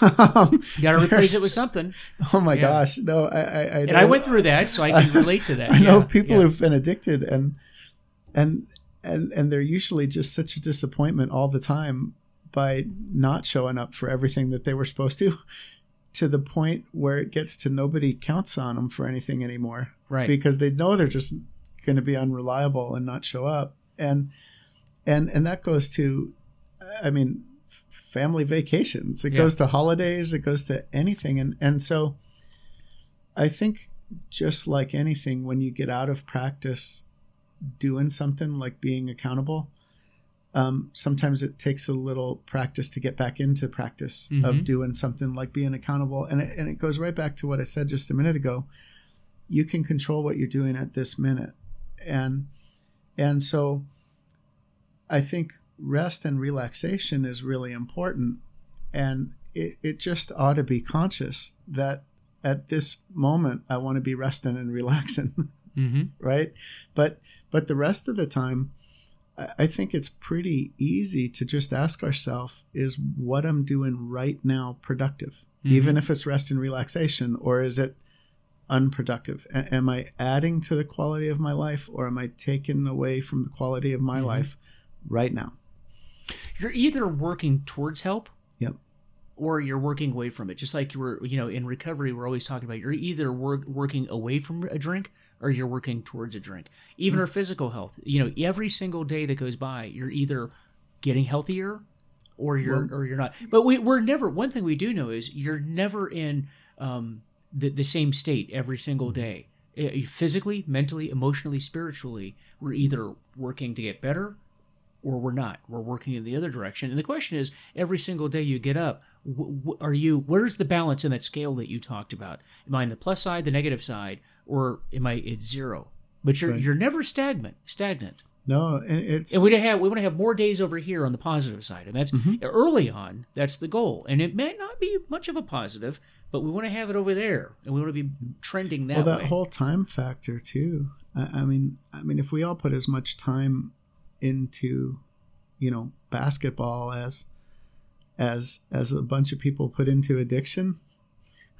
um, You got to replace it with something. oh my Yeah. gosh, no, I, I, I And I went through that, so I can relate to that. I know Yeah, people yeah. who've been addicted, and and and and they're usually just such a disappointment all the time by not showing up for everything that they were supposed to, to the point where it gets to nobody counts on them for anything anymore. Right. because they know they're just going to be unreliable and not show up. And and and that goes to i mean family vacations. It Yeah. goes to holidays. It goes to anything. And and so i think just like anything when you get out of practice doing something like being accountable um, sometimes it takes a little practice to get back into practice Mhm. of doing something like being accountable. And it, and it goes right back to what i said just a minute ago. You can control what you're doing at this minute. And and so i think rest and relaxation is really important. And it, it just ought to be conscious that at this moment i want to be resting and relaxing. Hmm right? But but the rest of the time I- think it's pretty easy to just ask ourselves is what I'm doing right now productive, Mhm. even if it's rest and relaxation, or is it unproductive? A- am I adding to the quality of my life, or am I taking away from the quality of my Mhm. life right now? You're either working towards help Yep. or you're working away from it. Just like you were, you know, in recovery, we're always talking about you're either work, working away from a drink or you're working towards a drink. Even our physical health, you know, every single day that goes by, you're either getting healthier or you're or you're not. But we, we're never. One thing we do know is you're never in um, the the same state every single day. Eh, Physically, mentally, emotionally, spiritually, we're either working to get better or we're not. We're working in the other direction. And the question is, every single day you get up, are you? Where's the balance in that scale that you talked about? Am I on the plus side, the negative side, or am I at zero? But you're Right. you're never stagnant. Stagnant. No, and it's And we have we want to have more days over here on the positive side, and that's Mm-hmm. early on. That's the goal, and it may not be much of a positive, but we want to have it over there, and we want to be trending that well that way. whole time factor too. I, I mean, I mean, if we all put as much time into, you know, basketball as as as a bunch of people put into addiction,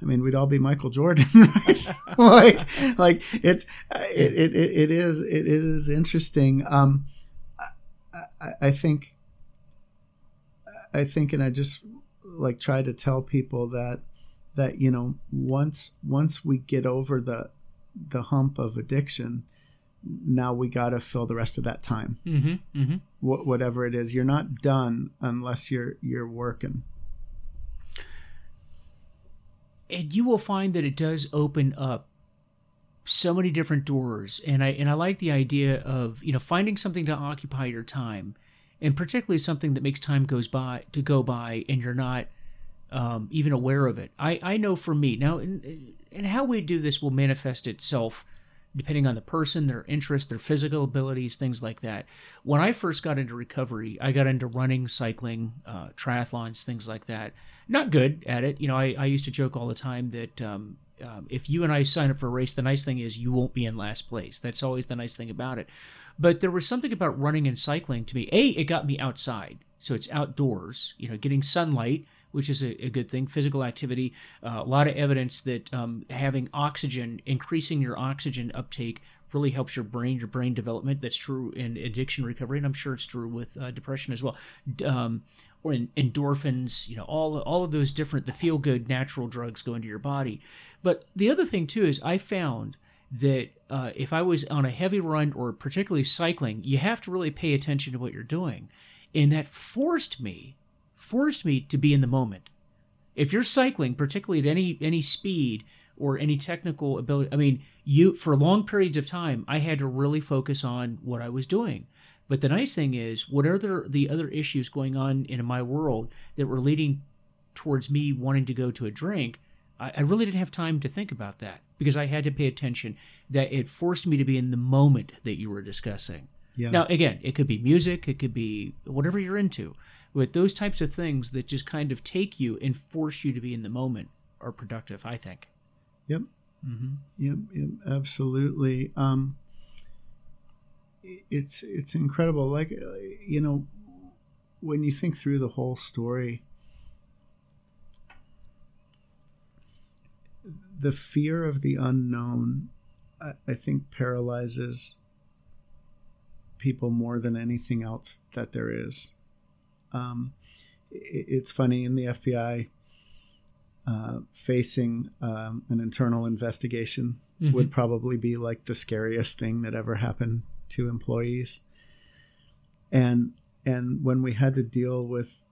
I mean, we'd all be Michael Jordan, right? like, like it's it, it, it, is it is interesting. Um, I, I, I think I think, and I just like try to tell people that that you know once once we get over the the hump of addiction, now we got to fill the rest of that time, mm-hmm, mm-hmm. wh- whatever it is. You're not done unless you're you're working. And you will find that it does open up so many different doors. And i and i like the idea of you know finding something to occupy your time and particularly something that makes time goes by to go by and you're not um, even aware of it. I i know for me now and, how we do this will manifest itself depending on the person their interests their physical abilities things like that. When i first got into recovery i got into running cycling uh, triathlons things like that not good at it you know i, I used to joke all the time that um, um, if you and I sign up for a race, the nice thing is you won't be in last place. That's always the nice thing about it. But there was something about running and cycling to me. A, it got me outside. So it's outdoors, you know, getting sunlight, which is a, a good thing, physical activity. Uh, a lot of evidence that um, having oxygen, increasing your oxygen uptake, really helps your brain, your brain development. That's true in addiction recovery, and I'm sure it's true with uh, depression as well. Um, or in, endorphins, you know, all all of those different the feel good natural drugs go into your body. But the other thing too is I found that uh, if I was on a heavy run or particularly cycling, you have to really pay attention to what you're doing, and that forced me forced me to be in the moment. If you're cycling, particularly at any any speed or any technical ability, I mean, you for long periods of time, I had to really focus on what I was doing. But the nice thing is, what are the, the other issues going on in my world that were leading towards me wanting to go to a drink? I, I really didn't have time to think about that because I had to pay attention. That it forced me to be in the moment that you were discussing. Yeah. Now, again, it could be music, it could be whatever you're into. But those types of things that just kind of take you and force you to be in the moment are productive, I think. Yep. Mm-hmm. Yep, yep absolutely. Um, it's it's incredible. Like you know, when you think through the whole story, the fear of the unknown, I, I think, paralyzes people more than anything else that there is. Um, it, it's funny in the FBI. Uh, facing um, an internal investigation mm-hmm. would probably be like the scariest thing that ever happened to employees. And and when we had to deal with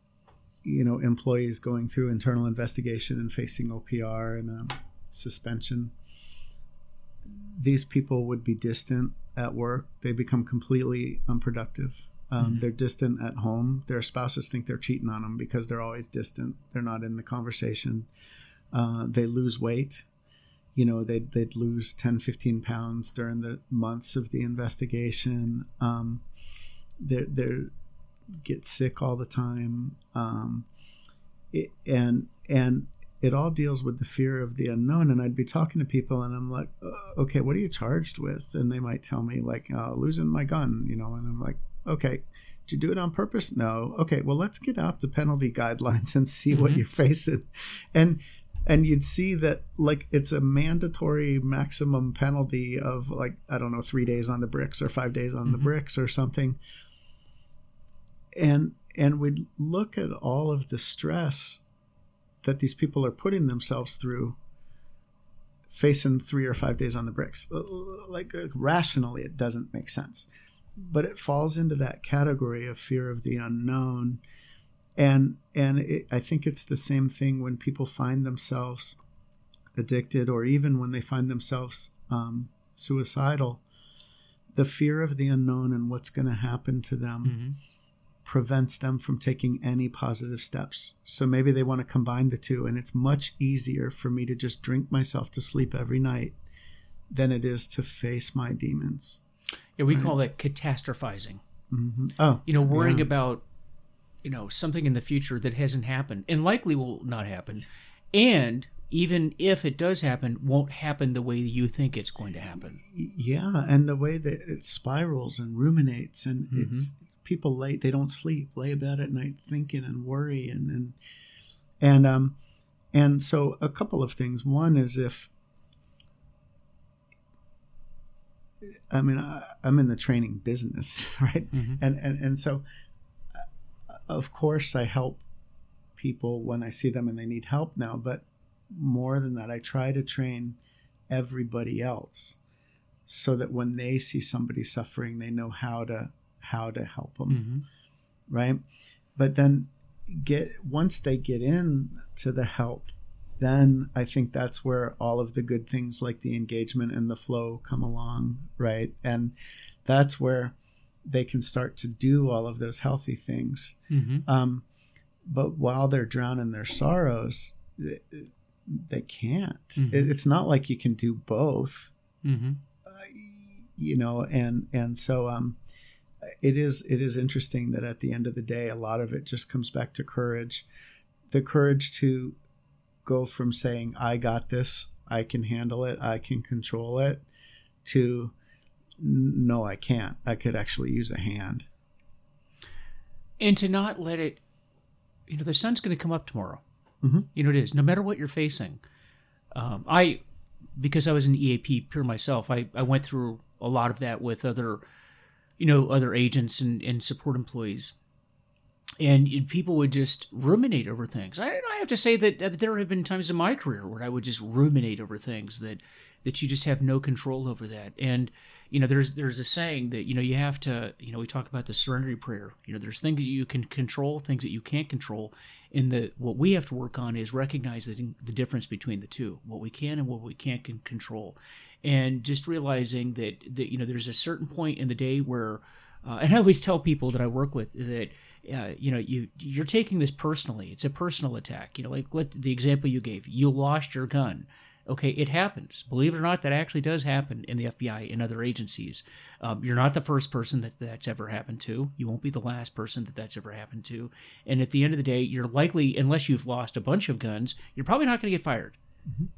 you know employees going through internal investigation and facing OPR and um, suspension, these people would be distant at work. They become completely unproductive. Um, mm-hmm. They're distant at home. Their spouses think they're cheating on them because they're always distant. They're not in the conversation. Uh, they lose weight you know they'd, they'd lose 10 15 pounds during the months of the investigation. Um, they they get sick all the time. Um, it, and and it all deals with the fear of the unknown. And i'd be talking to people and i'm like uh, okay what are you charged with? And they might tell me like uh, losing my gun you know and i'm like okay did you do it on purpose? No. Okay well let's get out the penalty guidelines and see mm-hmm. what you're facing. And and you'd see that like it's a mandatory maximum penalty of like I don't know three days on the bricks or five days on mm-hmm. the bricks or something. And and we'd look at all of the stress that these people are putting themselves through facing three or five days on the bricks like rationally it doesn't make sense but it falls into that category of fear of the unknown and and it, I think it's the same thing when people find themselves addicted, or even when they find themselves um, suicidal. The fear of the unknown and what's going to happen to them mm-hmm. prevents them from taking any positive steps. So maybe they want to combine the two, and it's much easier for me to just drink myself to sleep every night than it is to face my demons. Yeah, we right? call that catastrophizing. Mm-hmm. Oh, you know, worrying yeah. about you know something in the future that hasn't happened and likely will not happen and even if it does happen won't happen the way you think it's going to happen yeah and the way that it spirals and ruminates and mm-hmm. it's people late they don't sleep lay about at night thinking and worry and and and um and so a couple of things one is if I mean, I, am in the training business, right? Mm-hmm. And, and and so of course, I help people when I see them and they need help now, but more than that, I try to train everybody else so that when they see somebody suffering, they know how to how to help them, mm-hmm. right? But then get once they get in to the help, then I think that's where all of the good things like the engagement and the flow come along, right? And that's where they can start to do all of those healthy things. Mm-hmm. Um, but while they're drowning their sorrows, they, they can't. Mm-hmm. It, it's not like you can do both. Mm-hmm. Uh, you know, and and so um, it is it is interesting that at the end of the day, a lot of it just comes back to courage, the courage to go from saying I got this, I can handle it, I can control it, to no, I can't. I could actually use a hand. And to not let it, you know, the sun's going to come up tomorrow. Mm-hmm. You know, it is. No matter what you're facing. Um, I, because I was an EAP peer myself, I, I went through a lot of that with other, you know, other agents and, and support employees and people would just ruminate over things. I, I, have to say that there have been times in my career where I would just ruminate over things that that you just have no control over that. And you know, there's there's a saying that you know you have to you know we talk about the serenity prayer. You know, there's things that you can control, things that you can't control. And the what we have to work on is recognizing the difference between the two, what we can and what we can't control, and just realizing that that you know there's a certain point in the day where uh, and I always tell people that I work with that uh, you know you you're taking this personally. It's a personal attack. You know, like let, the example you gave. You lost your gun. Okay, it happens. Believe it or not, that actually does happen in the FBI and other agencies. Um, you're not the first person that that's ever happened to. You won't be the last person that that's ever happened to. And at the end of the day, you're likely, unless you've lost a bunch of guns, you're probably not going to get fired.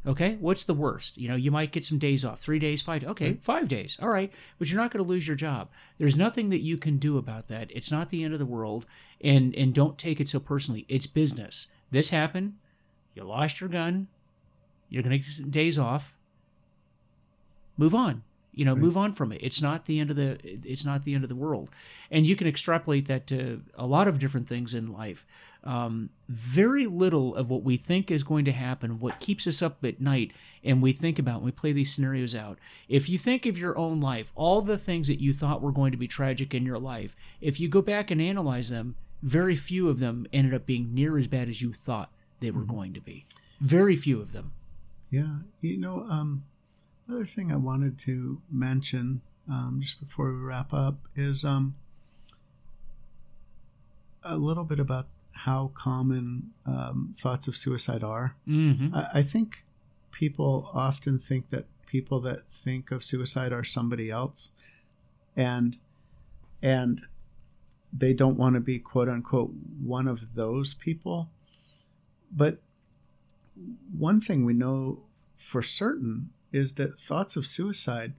Okay, what's the worst? You know, you might get some days off, three days, five. Okay, five days. All right, but you're not going to lose your job. There's nothing that you can do about that. It's not the end of the world, and and don't take it so personally. It's business. This happened. You lost your gun. You're going to get days off. Move on. You know, move on from it. It's not the end of the. It's not the end of the world, and you can extrapolate that to a lot of different things in life. Um, very little of what we think is going to happen, what keeps us up at night, and we think about, and we play these scenarios out. If you think of your own life, all the things that you thought were going to be tragic in your life, if you go back and analyze them, very few of them ended up being near as bad as you thought they were going to be. Very few of them. Yeah, you know, um, another thing I wanted to mention um, just before we wrap up is um, a little bit about how common um, thoughts of suicide are. Mm-hmm. I, I think people often think that people that think of suicide are somebody else, and and they don't want to be quote unquote one of those people. But one thing we know for certain is that thoughts of suicide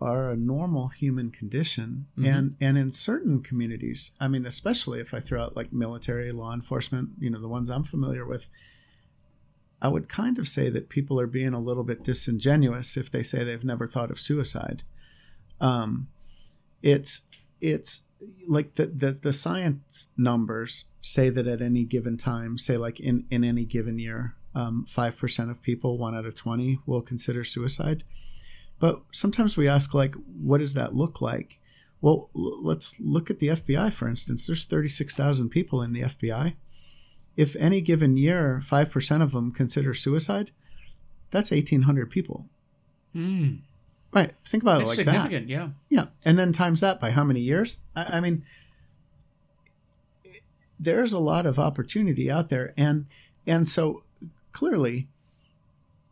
are a normal human condition Mhm. and and in certain communities i mean especially if i throw out like military law enforcement you know the ones i'm familiar with i would kind of say that people are being a little bit disingenuous if they say they've never thought of suicide um, it's it's like the, the the science numbers say that at any given time say like in in any given year um, 5% of people 1 out of 20 will consider suicide. But sometimes we ask like what does that look like? Well l- let's look at the fbi for instance. There's 36000 people in the fbi if any given year 5% of them consider suicide that's 1800 people. Mm. Right think about That's it like that It's significant. Yeah. yeah, and then times that by how many years? I, I mean, there's a lot of opportunity out there, and and so clearly,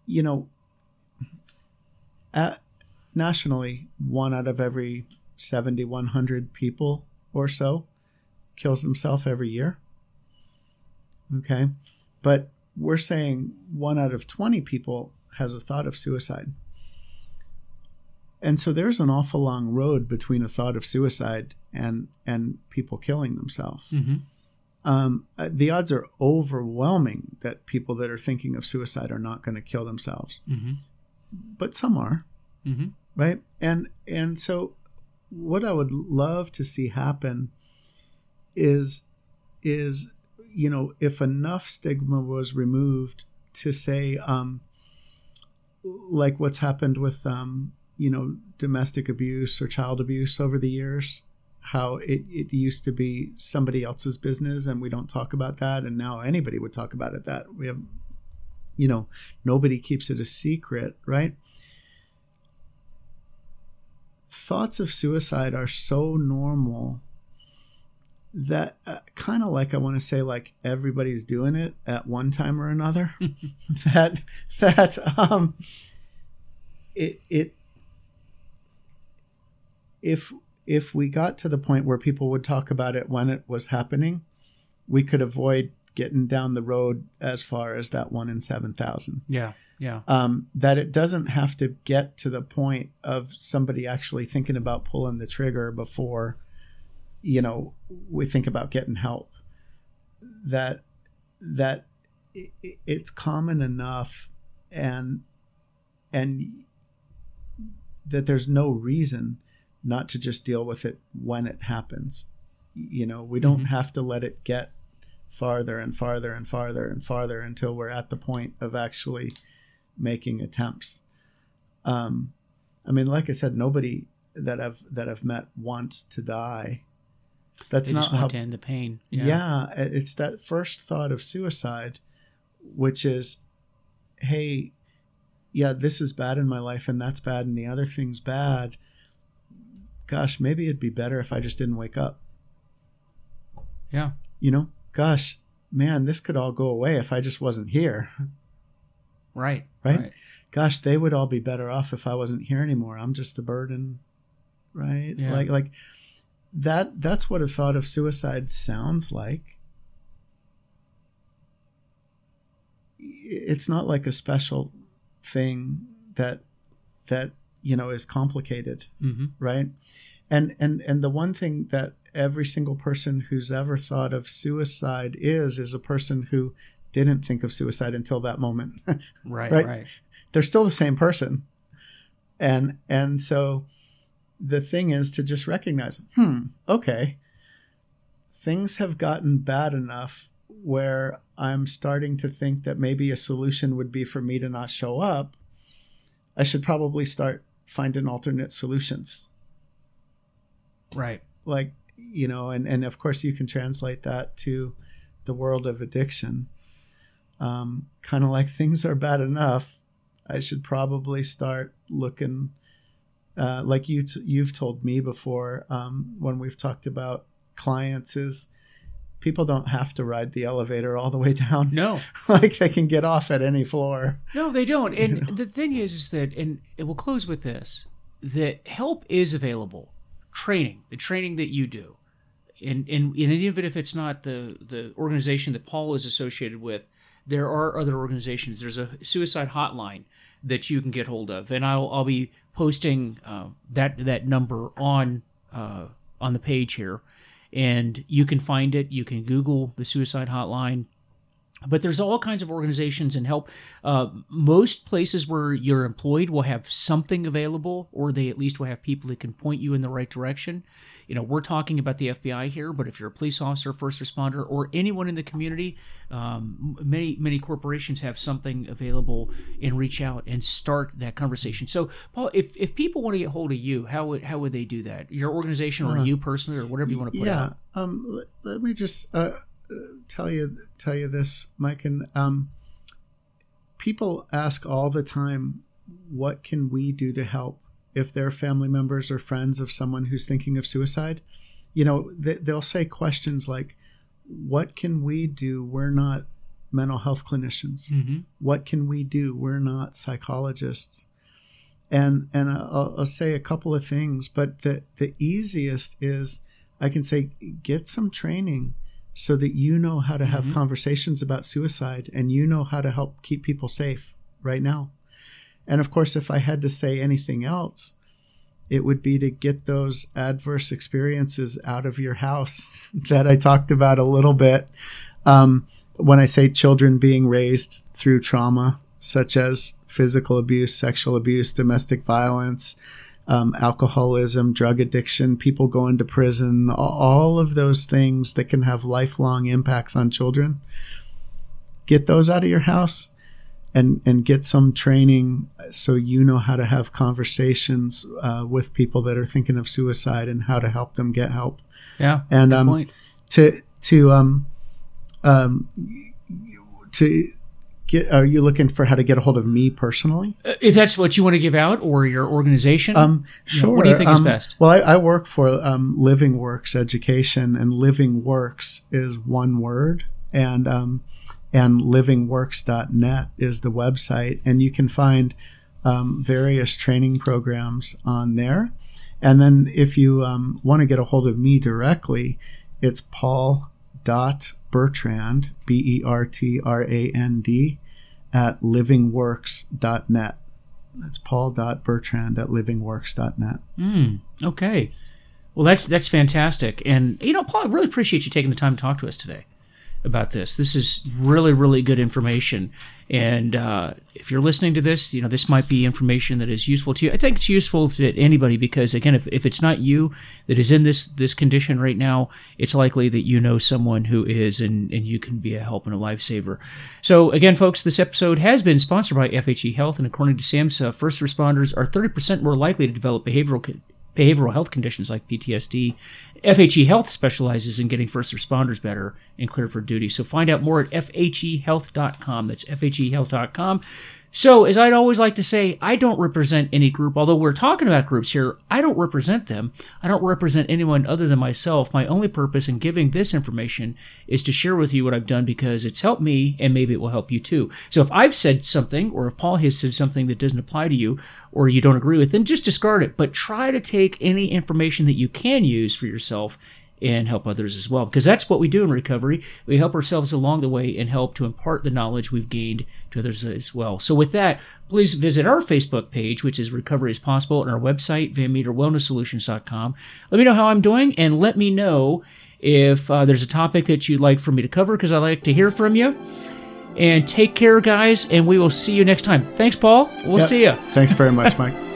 you know, at, nationally, one out of every 70, 100 people or so kills themselves every year. Okay, but we're saying one out of 20 people has a thought of suicide. And so there's an awful long road between a thought of suicide and and people killing themselves. Mm-hmm. Um, uh, the odds are overwhelming that people that are thinking of suicide are not going to kill themselves, Mm-hmm. but some are, Mm-hmm. right? And and so what I would love to see happen is is you know if enough stigma was removed to say um, like what's happened with um, you know domestic abuse or child abuse over the years how it, it used to be somebody else's business and we don't talk about that. And now anybody would talk about it that we have you know nobody keeps it a secret right? Thoughts of suicide are so normal that uh, kind of like I want to say like everybody's doing it at one time or another that that um it it if if we got to the point where people would talk about it when it was happening we could avoid getting down the road as far as that one in 7000 Yeah. Yeah. um, that it doesn't have to get to the point of somebody actually thinking about pulling the trigger before you know we think about getting help that that it's common enough and and that there's no reason not to just deal with it when it happens you know we don't Mhm. have to let it get farther and farther and farther and farther until we're at the point of actually making attempts. Um, I mean, like I said, nobody that I've that I've met wants to die. That's They not how. to end the pain. yeah. it's that first thought of suicide, which is, hey, yeah, this is bad in my life, and that's bad, and the other thing's bad. Gosh, maybe it'd be better if I just didn't wake up. Yeah. You know, gosh, man, this could all go away if I just wasn't here. Right. Right? gosh, they would all be better off if I wasn't here anymore. I'm just a burden, right? Yeah. Like like that that's what a thought of suicide sounds like. it's not like a special thing that that you know is complicated, Mm-hmm. right? And and and the one thing that every single person who's ever thought of suicide is is a person who didn't think of suicide until that moment. Right, Right. right. They're still the same person. And and so the thing is to just recognize, hmm, okay. Things have gotten bad enough where I'm starting to think that maybe a solution would be for me to not show up. I should probably start finding alternate solutions. Right. Like, you know, and, and of course you can translate that to the world of addiction. Um, kind of like things are bad enough. I should probably start looking, uh, like you t- you've told me before um, when we've talked about clients is people don't have to ride the elevator all the way down. No, like they can get off at any floor. no, they don't. And the thing is, is that, and it will close with this: that help is available. Training, the training that you do, and and, and even if it's not the the organization that Paul is associated with, there are other organizations. There's a suicide hotline that you can get hold of, and I'll I'll be posting uh, that that number on uh, on the page here, and you can find it. You can Google the suicide hotline. But there's all kinds of organizations and help. Uh, most places where you're employed will have something available, or they at least will have people that can point you in the right direction. You know, we're talking about the FBI here, but if you're a police officer, first responder, or anyone in the community, um, many many corporations have something available, and reach out and start that conversation. So, Paul, if, if people want to get hold of you, how would how would they do that? Your organization, or you personally, or whatever you want to put yeah. out. Um, let, let me just uh, uh, tell you tell you this, Mike. And um, people ask all the time, "What can we do to help?" If they're family members or friends of someone who's thinking of suicide, you know, they, they'll say questions like, "What can we do? We're not mental health clinicians. Mm-hmm. What can we do? We're not psychologists." and and I'll, I'll say a couple of things but the the easiest is i can say get some training so that you know how to have Mhm. conversations about suicide and you know how to help keep people safe right now and of course if i had to say anything else it would be to get those adverse experiences out of your house that i talked about a little bit um, when i say children being raised through trauma such as physical abuse, sexual abuse, domestic violence, um, alcoholism, drug addiction, people going to prison, all of those things that can have lifelong impacts on children. Get those out of your house and, and get some training so you know how to have conversations uh, with people that are thinking of suicide and how to help them get help. Yeah. And um, point. to to um um to get are you looking for how to get a hold of me personally Uh, If that's what you want to give out, or your organization, um sure what do you think is Um, best? well I, I work for um, LivingWorks education and LivingWorks is one word and um and livingworks.net is the website and you can find um, various training programs on there and then if you um, want to get a hold of me directly it's paul dot bertrand b-e-r-t-r-a-n-d at livingworks.net that's paul dot bertrand at livingworks.net Mm, okay. Well, that's that's fantastic, and you know, Paul, I really appreciate you taking the time to talk to us today about this. This is really, really good information, and uh, if you're listening to this, you know, this might be information that is useful to you. I think it's useful to anybody because, again, if, if it's not you that is in this this condition right now, it's likely that you know someone who is, and and you can be a help and a lifesaver. So, again, folks, this episode has been sponsored by FHE Health, and according to SAMHSA, first responders are 30% more likely to develop behavioral behavioral health conditions like PTSD. FHE Health specializes in getting first responders better and cleared for duty. So find out more at FHEhealth.com. That's FHEhealth.com. So, as I'd always like to say, I don't represent any group. Although we're talking about groups here, I don't represent them. I don't represent anyone other than myself. My only purpose in giving this information is to share with you what I've done because it's helped me and maybe it will help you too. So, if I've said something or if Paul has said something that doesn't apply to you or you don't agree with, then just discard it. But try to take any information that you can use for yourself and help others as well. Because that's what we do in recovery. We help ourselves along the way and help to impart the knowledge we've gained to others as well. So with that, please visit our Facebook page, which is Recovery is Possible, and our website, VanMeterWellnessSolutions.com. Let me know how I'm doing, and let me know if uh, there's a topic that you'd like for me to cover, because I like to hear from you. And take care, guys, and we will see you next time. Thanks, Paul. We'll Yep. see you. Thanks very much, Mike.